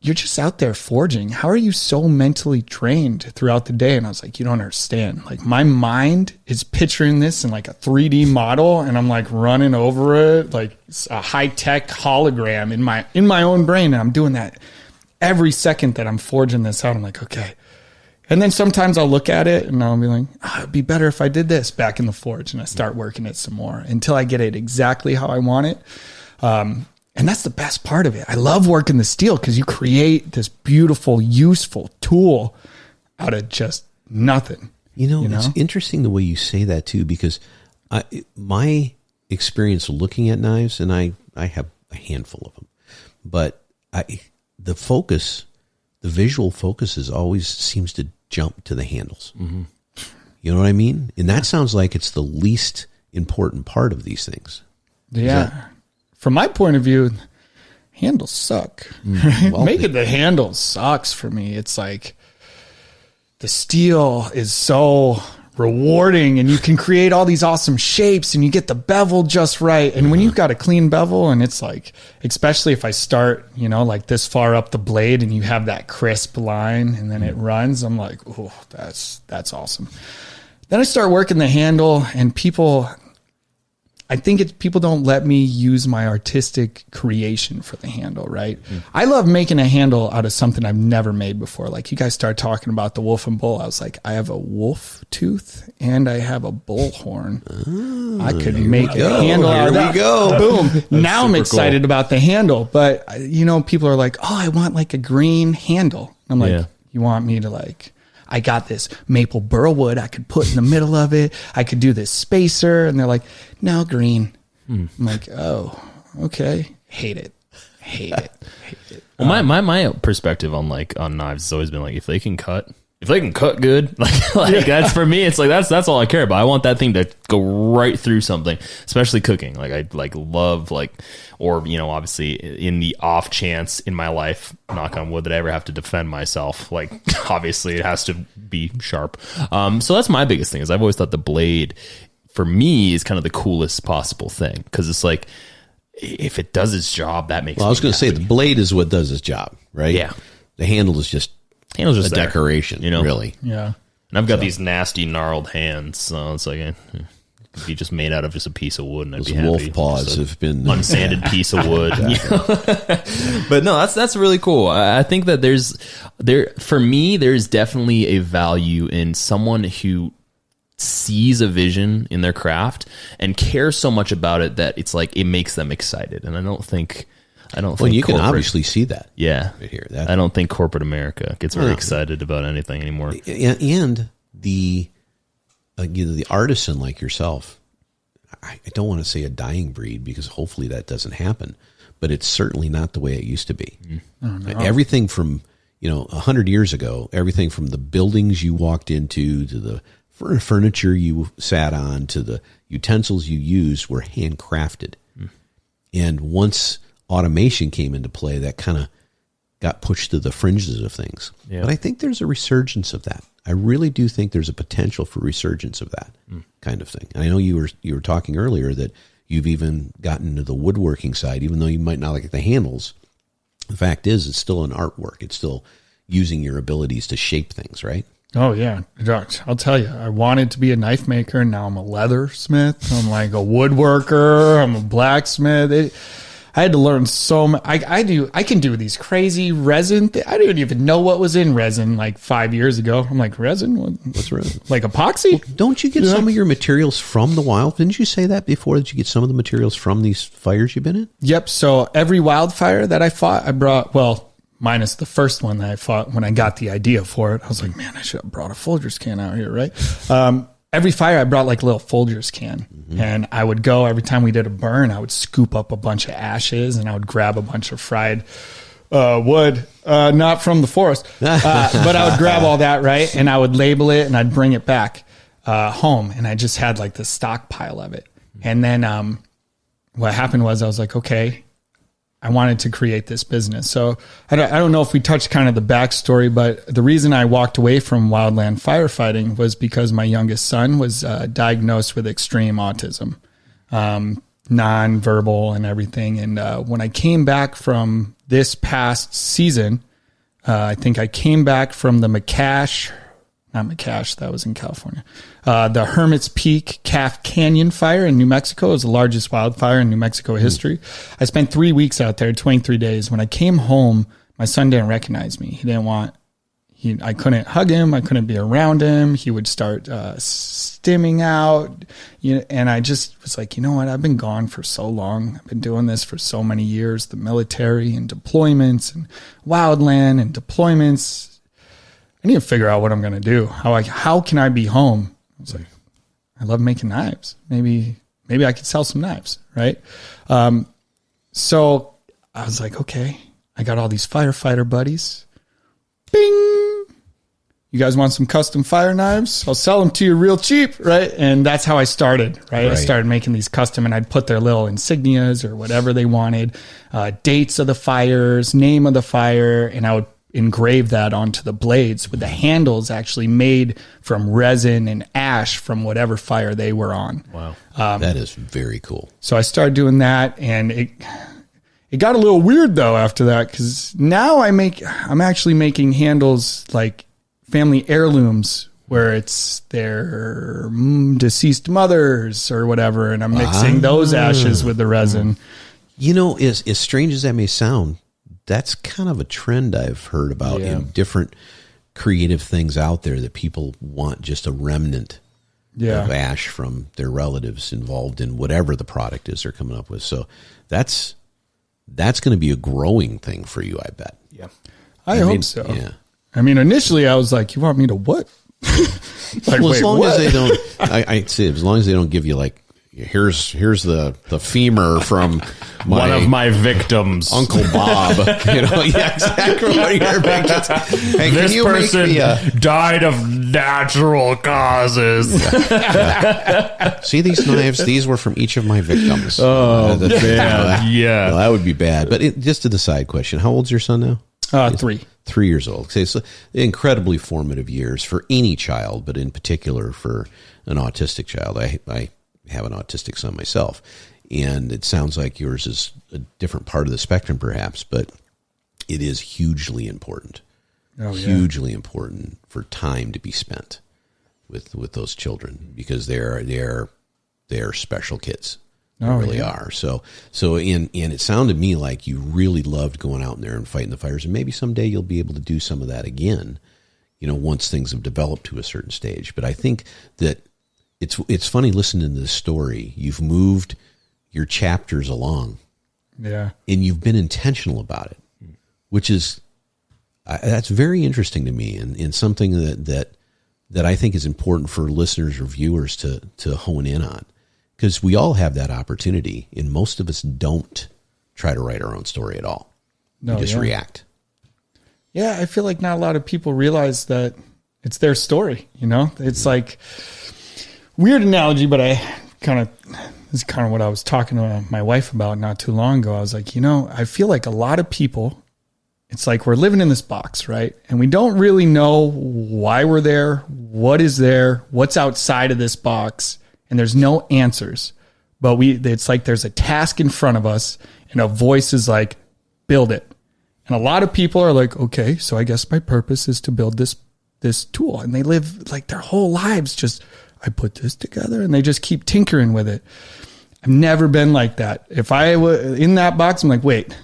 you're just out there forging. How are you so mentally trained throughout the day? And I was like, you don't understand. Like my mind is picturing this in like a 3D model and I'm like running over it like a high tech hologram in my in my own brain. And I'm doing that every second that I'm forging this out. I'm like, okay. And then sometimes I'll look at it and I'll be like, oh, it'd be better if I did this back in the forge. And I start working it some more until I get it exactly how I want it. Um, and that's the best part of it. I love working the steel because you create this beautiful, useful tool out of just nothing. You know, You it's interesting the way you say that too, because I, my experience looking at knives, and I, I have a handful of them, but I, the focus, the visual focus is always seems to jump to the handles. Mm-hmm. You know what I mean? And that sounds like it's the least important part of these things. Yeah. From my point of view, handles suck. well, Making the handle sucks for me. It's like the steel is so rewarding and you can create all these awesome shapes and you get the bevel just right. And when you've got a clean bevel and it's like, especially if I start, you know, like this far up the blade and you have that crisp line and then it mm. runs, I'm like, oh, that's, that's awesome. Then I start working the handle and people, I think it's people don't let me use my artistic creation for the handle, right? I love making a handle out of something I've never made before. Like you guys start talking about the wolf and bull. I was like, I have a wolf tooth and I have a bull horn. I could make a go. handle out of Here we go. Boom. now I'm excited about the handle. But uh, you know, people are like, oh, I want like a green handle. I'm like, Yeah. you want me to like I got this maple burl wood I could put in the middle of it. I could do this spacer. And they're like, no, green. I'm like, oh, okay. Hate it. Hate it. Hate it. Well, my, my my perspective on like on knives has always been like if they can cut, if they can cut good, like like that's for me. It's like that's that's all I care about. I want that thing to go right through something, especially cooking. Like I like love like or you know obviously in the off chance in my life, knock on wood, that I ever have to defend myself. Like obviously it has to be sharp. Um, so that's my biggest thing is I've always thought the blade for me is kind of the coolest possible thing because it's like if it does its job, that makes. Well, I was going to say the blade is what does its job, right? Yeah. The handle is just handle's just a there, decoration, you know. really. Yeah. And I've got these nasty gnarled hands, so it's like eh, it could be just made out of just a piece of wood, and I'd Those be happy. wolf paws Just a have been unsanded piece of wood. but no, that's that's really cool. I I think that there's there for me, there's definitely a value in someone who sees a vision in their craft and cares so much about it that it's like it makes them excited. And I don't think I don't Well, think you can obviously see that. yeah right here. That- I don't think corporate America gets very No. excited about anything anymore. and, and the uh, you know, the artisan like yourself I, I don't want to say a dying breed because hopefully that doesn't happen but it's certainly not the way it used to be everything from you know a hundred years ago everything from the buildings you walked into to the furniture you sat on to the utensils you used were handcrafted and once automation came into play that kind of got pushed to the fringes of things. Yeah. But I think there's a resurgence of that. I really do think there's a potential for resurgence of that hmm. kind of thing. And I know you were you were talking earlier that you've even gotten into the woodworking side, even though you might not like the handles. The fact is, it's still an artwork. It's still using your abilities to shape things, right? Oh yeah, I'll tell you. I wanted to be a knife maker. And now I'm a leathersmith. I'm like a woodworker. I'm a blacksmith. It, I had to learn so much. I, I do. I can do these crazy resin. Th- I didn't even know what was in resin like five years ago. I'm like resin. What, What's resin? Like epoxy. Don't you get some of your materials from the wild? Didn't you say that before that you get some of the materials from these fires you've been in? Yep. So every wildfire that I fought, I brought, well, minus the first one that I fought when I got the idea for it. I was like, man, I should have brought a Folgers can out here, right? Um, every fire I brought like a little Folgers can. And I would go every time we did a burn, I would scoop up a bunch of ashes and I would grab a bunch of fried uh, wood, uh, not from the forest, uh, but I would grab all that, right? And I would label it and I'd bring it back uh, home. And I just had like the stockpile of it. And then um, what happened was I was like, okay, I wanted to create this business. So I don't, know if we touched kind of the backstory, but the reason I walked away from wildland firefighting was because my youngest son was uh, diagnosed with extreme autism, um, non-verbal and everything. And uh, when I came back from this past season, uh, I think I came back from the McCash, not McCash, that was in California. Uh, the Hermit's Peak Calf Canyon fire in New Mexico is the largest wildfire in New Mexico history. I spent three weeks out there, 23 days. When I came home, my son didn't recognize me. He didn't want, he, I couldn't hug him. I couldn't be around him. He would start uh, stimming out. You know, and I just was like, you know what? I've been gone for so long. I've been doing this for so many years. The military and deployments and wildland and deployments. I need to figure out what I'm going to do. How I how can I be home? I was like, I love making knives. Maybe maybe I could sell some knives, right? Um, so I was like, okay, I got all these firefighter buddies. Bing. You guys want some custom fire knives? I'll sell them to you real cheap, right? And that's how I started, right? I started making these custom, and I'd put their little insignias or whatever they wanted, uh, dates of the fires, name of the fire, and I would engrave that onto the blades with the handles actually made from resin and ash from whatever fire they were on. Wow. that is very cool. So I started doing that, and it it got a little weird though after that because now I make I'm actually making handles like family heirlooms where it's their mm, deceased mothers or whatever, and I'm mixing those ashes with the resin. You know, as as strange as that may sound, that's kind of a trend I've heard about Yeah. in different creative things out there that people want just a remnant of ash from their relatives involved in whatever the product is they're coming up with. So that's that's going to be a growing thing for you, I bet. Yeah. I, I hope mean, so. yeah. I mean, initially I was like, "You want me to what?" like, Well, as long what? as they don't, I, I say as long as they don't give you like, here's here's the the femur from my One of my victims. Uncle Bob. you know, yeah, exactly. What you're making. Hey, can This you make person me a, died of natural causes. see these knives? These were from each of my victims. Oh, man. Yeah. Well, that would be bad. But it, just to the side question, how old's your son now? uh, three. Three years old. Okay, so incredibly formative years for any child, but in particular for an autistic child. I I have an autistic son myself, and it sounds like yours is a different part of the spectrum, perhaps, but it is hugely important, Oh, yeah. hugely important for time to be spent with with those children because they're they're they're special kids. They Oh, really yeah. are. So so and and it sounded to me like you really loved going out in there and fighting the fires, and maybe someday you'll be able to do some of that again. You know, once things have developed to a certain stage. But I think that it's it's funny listening to this story. You've moved your chapters along Yeah. and you've been intentional about it, which is I, that's very interesting to me, and, and something that that that I think is important for listeners or viewers to to hone in on, because we all have that opportunity, and most of us don't try to write our own story at all. No, we just yeah. react. Yeah, I feel like not a lot of people realize that it's their story. You know, it's like weird analogy, but I kind of this is kind of what I was talking to my wife about not too long ago. I was like, you know, I feel like a lot of people. It's like we're living in this box, right? And we don't really know why we're there, what is there, what's outside of this box, and there's no answers. But we, it's like there's a task in front of us, and a voice is like, build it. And a lot of people are like, okay, so I guess my purpose is to build this this tool, and they live like their whole lives just I put this together, and they just keep tinkering with it. I've never been like that. If I was in that box, I'm like, wait,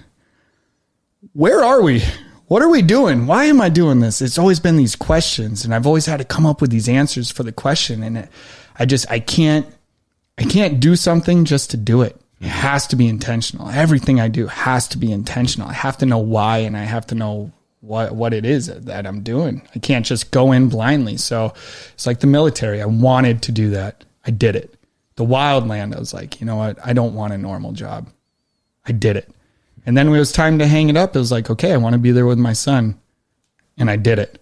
where are we? What are we doing? Why am I doing this? It's always been these questions, and I've always had to come up with these answers for the question, and it, I just I can't I can't do something just to do it. It has to be intentional. Everything I do has to be intentional. I have to know why and I have to know what what it is that I'm doing. I can't just go in blindly. So it's like the military. I wanted to do that. I did it. The wildland, I was like, you know what? I don't want a normal job. I did it. And then when it was time to hang it up, it was like, okay, I want to be there with my son. And I did it.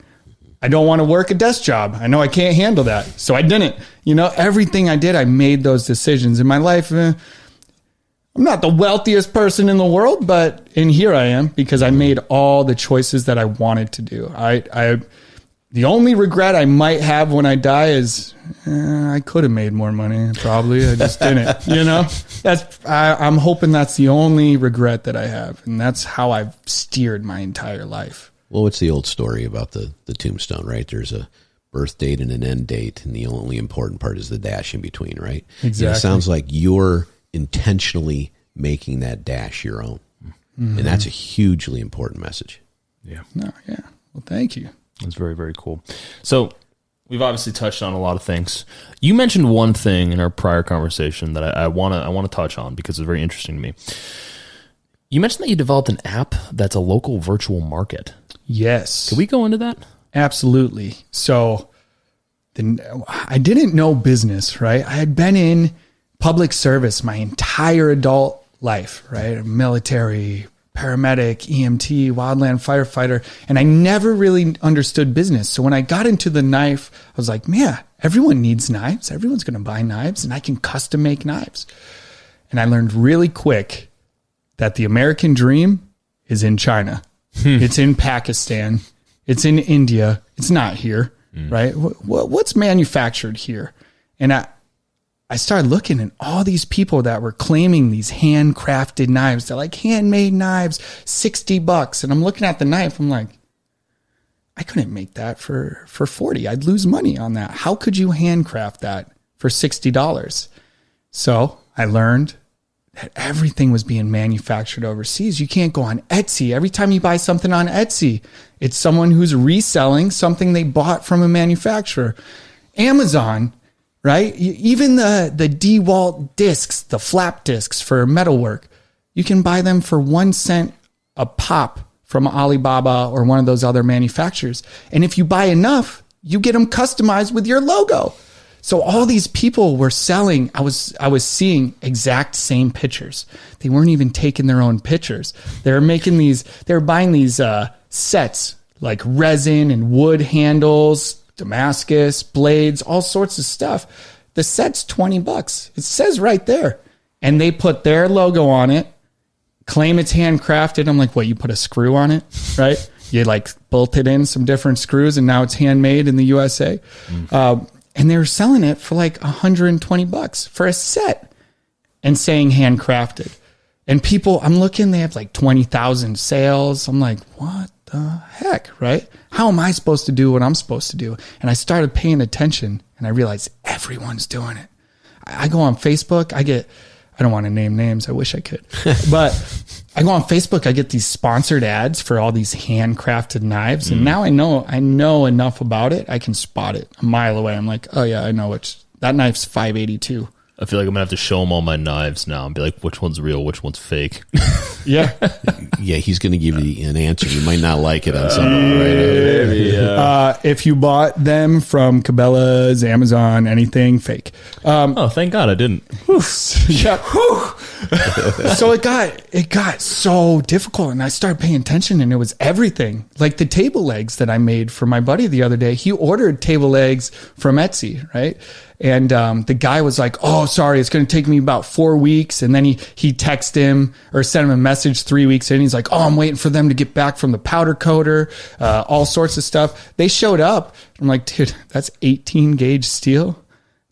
I don't want to work a desk job. I know I can't handle that. So I didn't. You know, everything I did, I made those decisions in my life. eh, I'm not the wealthiest person in the world, but in here I am because I made all the choices that I wanted to do. I, I, the only regret I might have when I die is eh, I could have made more money. Probably I just didn't. You know, that's I, I'm hoping that's the only regret that I have, and that's how I've steered my entire life. Well, it's the old story about the the tombstone, right? There's a birth date and an end date, and the only important part is the dash in between, right? And Exactly. it sounds like you're intentionally making that dash your own, and that's a hugely important message. Yeah. No, yeah. Well, thank you. That's very, very cool. So we've obviously touched on a lot of things. You mentioned one thing in our prior conversation that I want to I want to touch on because it's very interesting to me. You mentioned that you developed an app that's a local virtual market. Yes. Can we go into that? Absolutely. So the, I didn't know business, right? I had been in public service my entire adult life, right? Military, paramedic, EMT, wildland firefighter, and I never really understood business. So when I got into the knife, I was like, man, everyone needs knives. Everyone's going to buy knives and I can custom make knives. And I learned really quick that the American dream is in China. Hmm. It's in Pakistan. It's in India. It's not here, hmm. right? What's manufactured here? And I, I started looking at all these people that were claiming these handcrafted knives. They're like handmade knives, 60 bucks. And I'm looking at the knife. I'm like, I couldn't make that for, for 40. I'd lose money on that. How could you handcraft that for $60? So I learned that everything was being manufactured overseas. You can't go on Etsy. Every time you buy something on Etsy, it's someone who's reselling something they bought from a manufacturer. Amazon, right? Even the the DeWalt discs, the flap discs for metalwork, you can buy them for one cent a pop from Alibaba or one of those other manufacturers. And if you buy enough, you get them customized with your logo. So all these people were selling. I was I was seeing exact same pictures. They weren't even taking their own pictures. They were making these. They were buying these uh, sets like resin and wood handles, Damascus blades, all sorts of stuff. The set's twenty bucks. It says right there, and they put their logo on it. Claim it's handcrafted. I'm like, what? You put a screw on it, right? You like bolted in some different screws, and now it's handmade in the USA. Um, and they were selling it for like 120 bucks for a set. and saying handcrafted. And people, I'm looking, they have like 20,000 sales. I'm like, what the heck, right? How am I supposed to do what I'm supposed to do? And I started paying attention and I realized everyone's doing it. I go on Facebook, I get, I don't want to name names. I wish I could, but I go on Facebook, I get these sponsored ads for all these handcrafted knives. And mm. now I know, I know enough about it. I can spot it a mile away. I'm like, oh yeah, I know which that knife's 582. I feel like I'm gonna have to show him all my knives now and be like, which one's real, which one's fake. Yeah. Yeah, he's going to give you an answer. You might not like it on some of them, right? Uh, if you bought them from Cabela's, Amazon, anything fake. Um, oh, thank God I didn't. yeah. so it got it got so difficult, and I started paying attention, and it was everything. Like the table legs that I made for my buddy the other day. He ordered table legs from Etsy, right? And um, the guy was like, "Oh, sorry, it's going to take me about four weeks." And then he he texted him or sent him a message three weeks in. He's like, "Oh, I'm waiting for them to get back from the powder coater, uh, all sorts of stuff." They showed up. I'm like, "Dude, that's 18 gauge steel.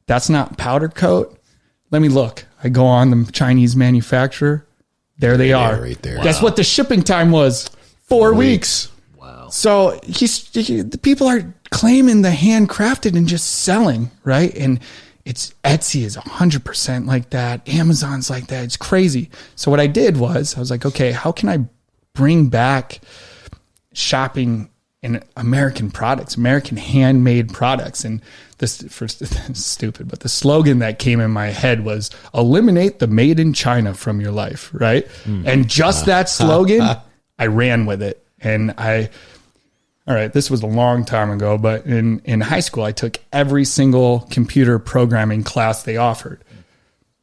That's not powder coat." Let me look. I go on the Chinese manufacturer. There they are. right there. Guess what the shipping time was? Four weeks. Wow. So he's he, the people are claiming the handcrafted and just selling, right? And it's Etsy is hundred percent like that. Amazon's like that. It's crazy. So what I did was I was like, okay, how can I bring back shopping in American products, American handmade products. And this for stupid, but the slogan that came in my head was eliminate the made in China from your life, right? Hmm. And just that slogan, I ran with it. And I all right, this was a long time ago, but in, in high school, I took every single computer programming class they offered.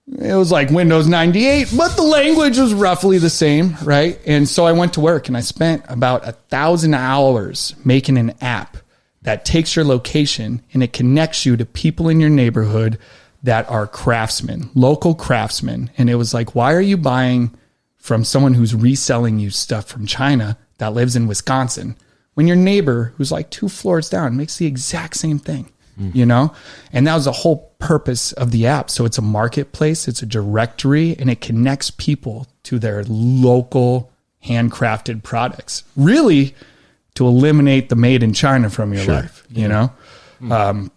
It was like Windows 98, but the language was roughly the same, right? And so I went to work and I spent about a thousand hours making an app that takes your location and it connects you to people in your neighborhood that are craftsmen, local craftsmen. And it was like, why are you buying from someone who's reselling you stuff from China that lives in Wisconsin when your neighbor who's like two floors down makes the exact same thing? You know, and that was the whole purpose of the app. So it's a marketplace, it's a directory, and it connects people to their local handcrafted products. Really, to eliminate the made in China from your life. You know, um,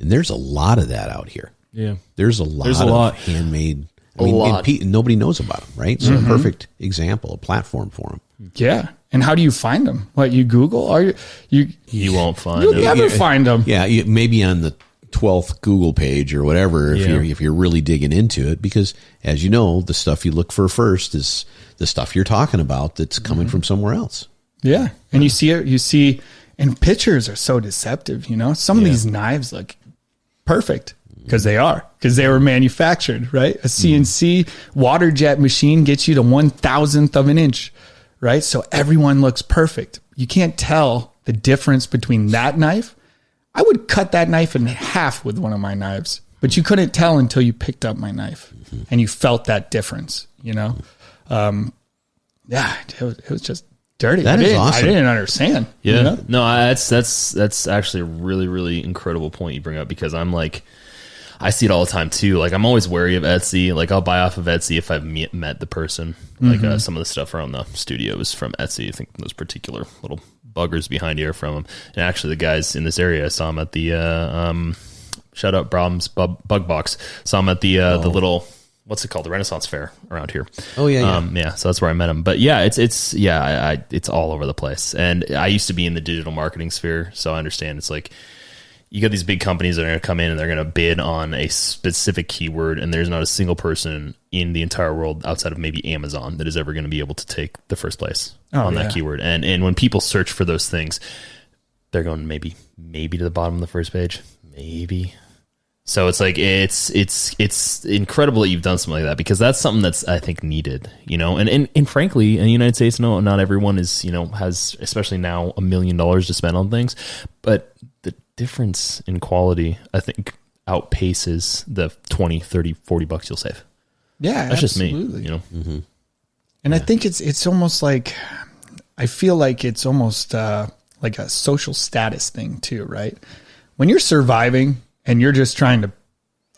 And there's a lot of that out here. Yeah. There's a lot There's a of lot. handmade. I A mean, and lot. pe- nobody knows about them, right? So a perfect example, a platform for them. Yeah. And how do you find them? What you Google? Are you you You won't find you'll it. never find them? Yeah, you, maybe on the twelfth Google page or whatever if Yeah. you're if you're really digging into it, because as you know, the stuff you look for first is the stuff you're talking about that's coming mm-hmm. from somewhere else. Yeah. And you see it, you see, and pictures are so deceptive, you know? Some of these knives look perfect because they are, because they were manufactured, right? A CNC water jet machine gets you to one thousandth of an inch, right? So everyone looks perfect. You can't tell the difference between that knife. I would cut that knife in half with one of my knives, but you couldn't tell until you picked up my knife and you felt that difference, you know? Um, yeah, it was, it was just dirty. That I is didn't, I didn't understand. you Yeah. know? No, I- that's that's that's actually a really really incredible point you bring up because I'm like I see it all the time too. Like I'm always wary of Etsy. Like I'll buy off of Etsy if I've met, met the person. Like uh, some of the stuff around the studio is from Etsy. I think those particular little buggers behind you are from them. And actually, the guys in this area, I saw them at the uh, um, shout out Brahms Bug, Bug Box. Saw them at the uh, the little what's it called the Renaissance Fair around here. Oh, yeah, yeah. Um, yeah. So that's where I met him. But yeah, it's it's yeah, I, I it's all over the place. And I used to be in the digital marketing sphere, so I understand. It's like you got these big companies that are going to come in and they're going to bid on a specific keyword, and there's not a single person in the entire world outside of maybe Amazon that is ever going to be able to take the first place oh, on yeah. that keyword. And and when people search for those things, they're going maybe maybe to the bottom of the first page, maybe. So it's like it's it's it's incredible that you've done something like that because that's something that's I think needed, you know. And and, and frankly, in the United States, no, not everyone is you know has especially now a million dollars to spend on things, but the difference in quality I think outpaces the 20, 30, 40 bucks you'll save. Yeah. That's just me, you know. Mm-hmm. And I think it's it's almost like I feel like it's almost uh, like a social status thing too, right? When you're surviving and you're just trying to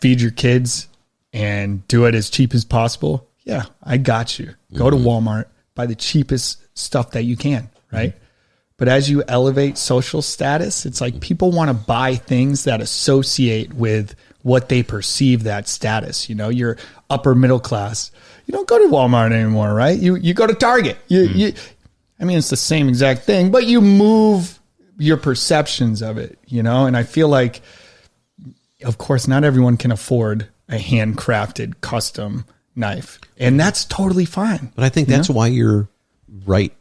feed your kids, and do it as cheap as possible, yeah, I got you. Go to mm-hmm. Walmart, buy the cheapest stuff that you can, right? Mm-hmm. But as you elevate social status, it's like people want to buy things that associate with what they perceive that status. You know, you're upper middle class. You don't go to Walmart anymore, right? You you go to Target. You hmm. you I mean it's the same exact thing, but you move your perceptions of it, you know? And I feel like of course not everyone can afford a handcrafted custom knife. And that's totally fine. But I think that's why you're right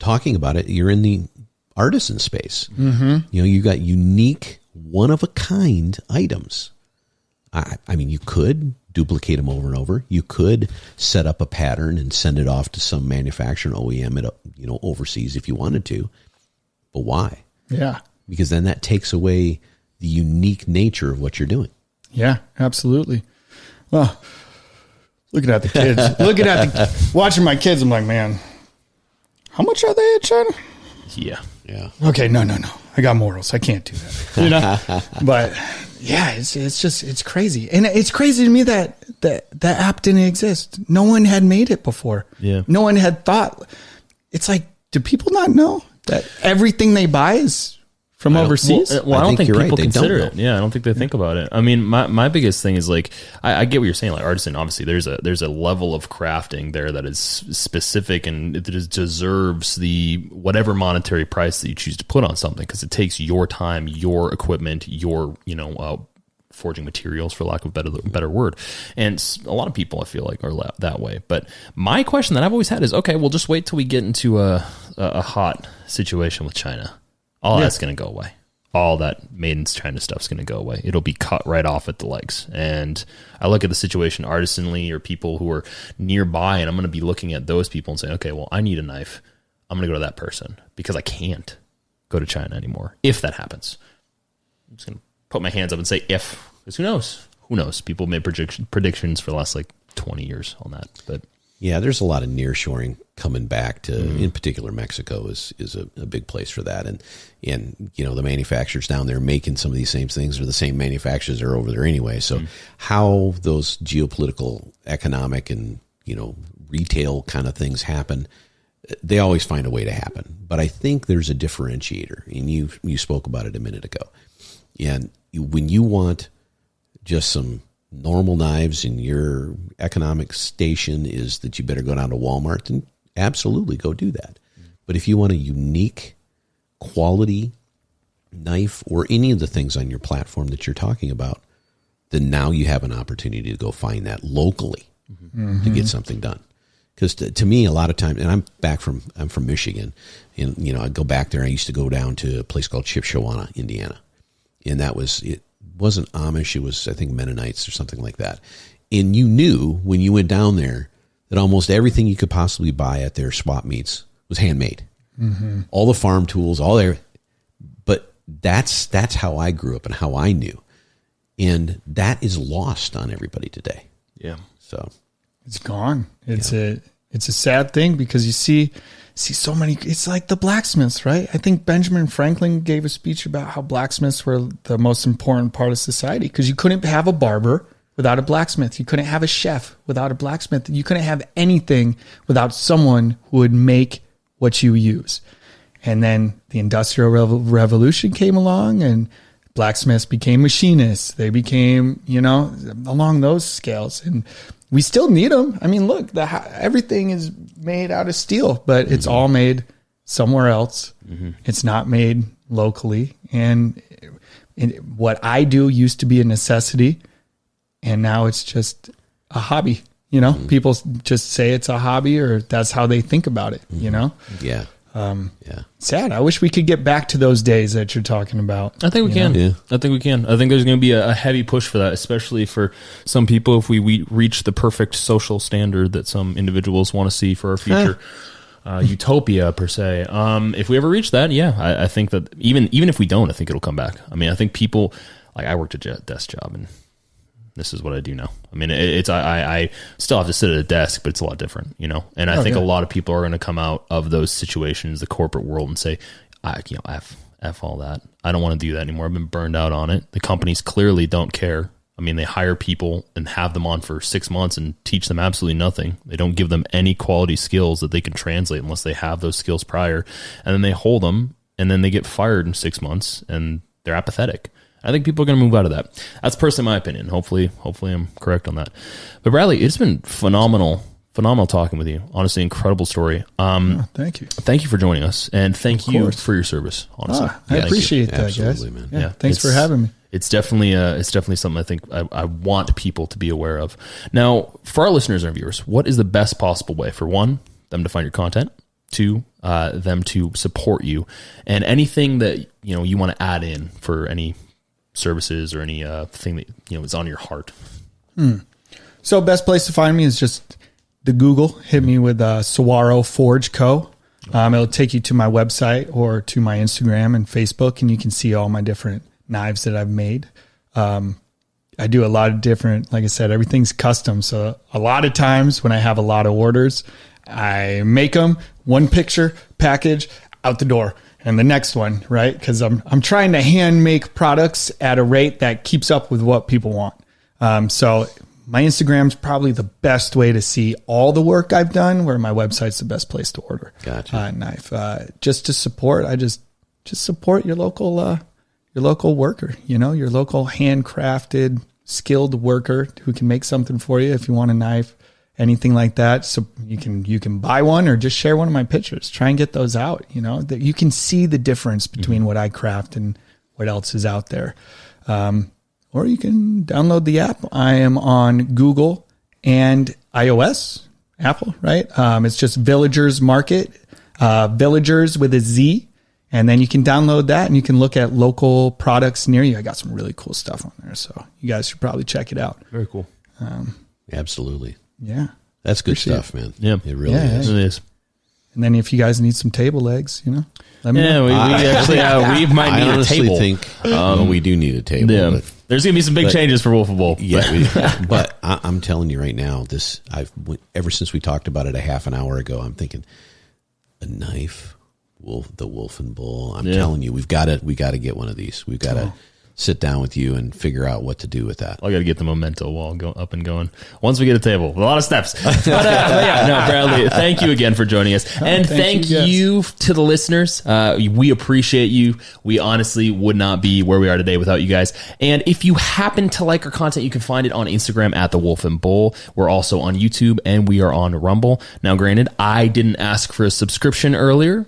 talking about it. You're in the artisan space. Mm-hmm. You know, you got unique, one of a kind items. I, I mean, you could duplicate them over and over. You could set up a pattern and send it off to some manufacturer OEM it, you know, overseas if you wanted to. But why? Yeah. Because then that takes away the unique nature of what you're doing. Yeah, absolutely. Well, looking at the kids, looking at the, watching my kids, I'm like, man, how much are they in China? Yeah. Yeah. Okay, no, no, no. I got morals. I can't do that. You know, but yeah, it's it's just it's crazy, and it's crazy to me that that that app didn't exist. No one had made it before. Yeah. no one had thought. It's like, do people not know that everything they buy is from overseas? Well, well, I, I don't think think, you're right. people don't consider it. Yeah, I don't think they think about it. I mean, my, my biggest thing is like I, I get what you're saying. Like artisan, obviously, there's a there's a level of crafting there that is specific and it is- deserves the whatever monetary price that you choose to put on something because it takes your time, your equipment, your you know. Uh, forging materials for lack of a better better word and a lot of people i feel like are la- that way but my question that i've always had is okay we'll just wait till we get into a a, a hot situation with china all that's going to go away. All that Maiden's in China stuff's going to go away. It'll be cut right off at the legs. And I look at the situation artisanally or people who are nearby, and I'm going to be looking at those people and saying, okay, well, I need a knife. I'm going to go to that person because I can't go to China anymore if that happens. I'm just going to put my hands up and say if, because who knows? Who knows? People made prediction, predictions for the last like 20 years on that. But Yeah, there's a lot of nearshoring coming back to, mm-hmm. in particular, Mexico is is a, a big place for that, and and you know the manufacturers down there making some of these same things are the same manufacturers that are over there anyway. So mm-hmm. how those geopolitical, economic, and you know retail kind of things happen, they always find a way to happen. But I think there's a differentiator, and you you spoke about it a minute ago, and you, when you want just some normal knives and your economic station is that you better go down to Walmart, then absolutely go do that. But if you want a unique quality knife or any of the things on your platform that you're talking about, then now you have an opportunity to go find that locally to get mm-hmm. something done. Because to, to me, a lot of times, and I'm back from I'm from Michigan, and you know I go back there. I used to go down to a place called Shipshewana, Indiana, and that was it wasn't Amish. It was I think Mennonites or something like that. And you knew when you went down there that almost everything you could possibly buy at their swap meets was handmade. Mm-hmm. All the farm tools, all their, but that's that's how I grew up and how I knew, and that is lost on everybody today. yeah. So It's gone. It's a it's a sad thing because you see see so many it's like the blacksmiths, right? I think Benjamin Franklin gave a speech about how blacksmiths were the most important part of society because you couldn't have a barber without a blacksmith. You couldn't have a chef without a blacksmith. You couldn't have anything without someone who would make what you use. And then the industrial revolution came along and blacksmiths became machinists. They became, you know, along those scales. And we still need them. I mean, look, the everything is made out of steel, but it's mm-hmm. all made somewhere else. Mm-hmm. It's not made locally. And it, what I do used to be a necessity, and now it's just a hobby. You know, mm-hmm. people just say it's a hobby, or that's how they think about it. You know, yeah, um, yeah, sad. I wish we could get back to those days that you're talking about. I think we can. Yeah. I think we can. I think there's going to be a, a heavy push for that, especially for some people. If we, we reach the perfect social standard that some individuals want to see for our future uh, utopia per se. Um, if we ever reach that, yeah, I, I think that even even if we don't, I think it'll come back. I mean, I think people like I worked a jet desk job and this is what I do now. I mean, it, it's I, I I still have to sit at a desk, but it's a lot different, you know. And I oh, think a lot of people are going to come out of those situations, the corporate world, and say, I you know, f f all that. I don't want to do that anymore. I've been burned out on it. The companies clearly don't care I mean, they hire people and have them on for six months and teach them absolutely nothing. They don't give them any quality skills that they can translate unless they have those skills prior. And then they hold them and then they get fired in six months and they're apathetic. I think people are going to move out of that. That's personally my opinion. Hopefully, hopefully I'm correct on that. But Bradley, it's been phenomenal, phenomenal talking with you. Honestly, incredible story. Um, Thank you. thank you for joining us and thank you course. for your service. Honestly, Ah, I Thank you. appreciate that, guys. Man. Yeah, Yeah, thanks for having me. It's definitely uh, it's definitely something I think I, I want people to be aware of. Now, for our listeners and viewers, what is the best possible way for one them to find your content, two uh, them to support you, and anything that you know you want to add in for any services or any uh, thing that you know is on your heart. So best place to find me is just the Google. Hit me with uh, Forge Co. Um, it'll take you to my website or to my Instagram and Facebook, and you can see all my different knives that I've made. Um, I do a lot of different, like I said, everything's custom. So a lot of times when I have a lot of orders, I make them one picture package out the door and the next one, right? Cause I'm, I'm trying to hand make products at a rate that keeps up with what people want. Um, so my Instagram's probably the best way to see all the work I've done where my website's the best place to order Gotcha. uh, knife. Uh, just to support, I just, just support your local, uh, your local worker, you know, your local handcrafted, skilled worker who can make something for you if you want a knife, anything like that. So you can you can buy one or just share one of my pictures. Try and get those out, you know, that you can see the difference between what I craft and what else is out there. Um, or you can download the app. I am on Google and iOS, Apple, right? Um, it's just Villagers Market, uh, Villagers with a Z. And then you can download that and you can look at local products near you. I got some really cool stuff on there. So you guys should probably check it out. Very cool. Absolutely. Yeah. That's good Appreciate stuff, man. Yeah. It really Yeah, is. It is. And then if you guys need some table legs, you know, let me Yeah, know. we, we actually uh, we might I need a honestly table. think well, we do need a table. yeah, but- there's gonna be some big but- changes for Wolf of Bull. Yeah, we, but I, I'm telling you right now, this I've ever since we talked about it a half an hour ago. I'm thinking a knife, wolf, the wolf and bull. I'm Yeah. telling you, we've got to we got to get one of these. We've got to sit down with you and figure out what to do with that. I got to get the memento wall go up and going. Once we get a table, a lot of steps. But, uh, but yeah, no, Bradley, thank you again for joining us, and thank thank, you, you, to the listeners. Uh, we appreciate you. We honestly would not be where we are today without you guys. And if you happen to like our content, you can find it on Instagram at the Wolf and Bull. We're also on YouTube and we are on Rumble. Now, granted, I didn't ask for a subscription earlier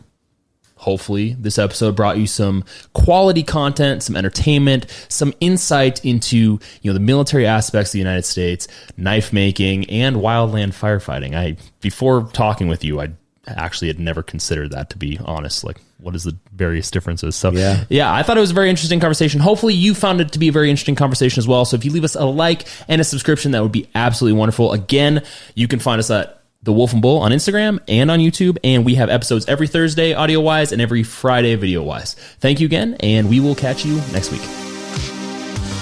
hopefully this episode brought you some quality content some entertainment some insight into you know the military aspects of the united states knife making and wildland firefighting. I before talking with you i actually had never considered that to be honest. Like what is the various differences? So Yeah. yeah i thought it was a very interesting conversation. Hopefully you found it to be a very interesting conversation as well. So if you leave us a like and a subscription that would be absolutely wonderful. Again you can find us at the Wolf and Bull on Instagram and on YouTube. And we have episodes every Thursday, audio wise, and every Friday, video wise. Thank you again, and we will catch you next week.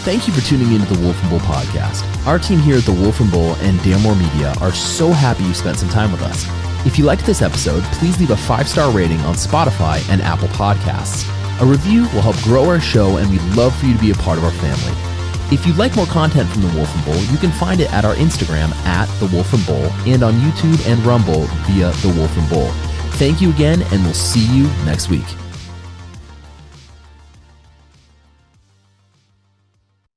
Thank you for tuning into the Wolf and Bull podcast. Our team here at the Wolf and Bull and Damore Media are so happy you spent some time with us. If you liked this episode, please leave a five star rating on Spotify and Apple Podcasts. A review will help grow our show, and we'd love for you to be a part of our family. If you'd like more content from the Wolf and Bull, you can find it at our Instagram at the Wolf and Bull and on YouTube and Rumble via the Wolf and Bull. Thank you again, and we'll see you next week.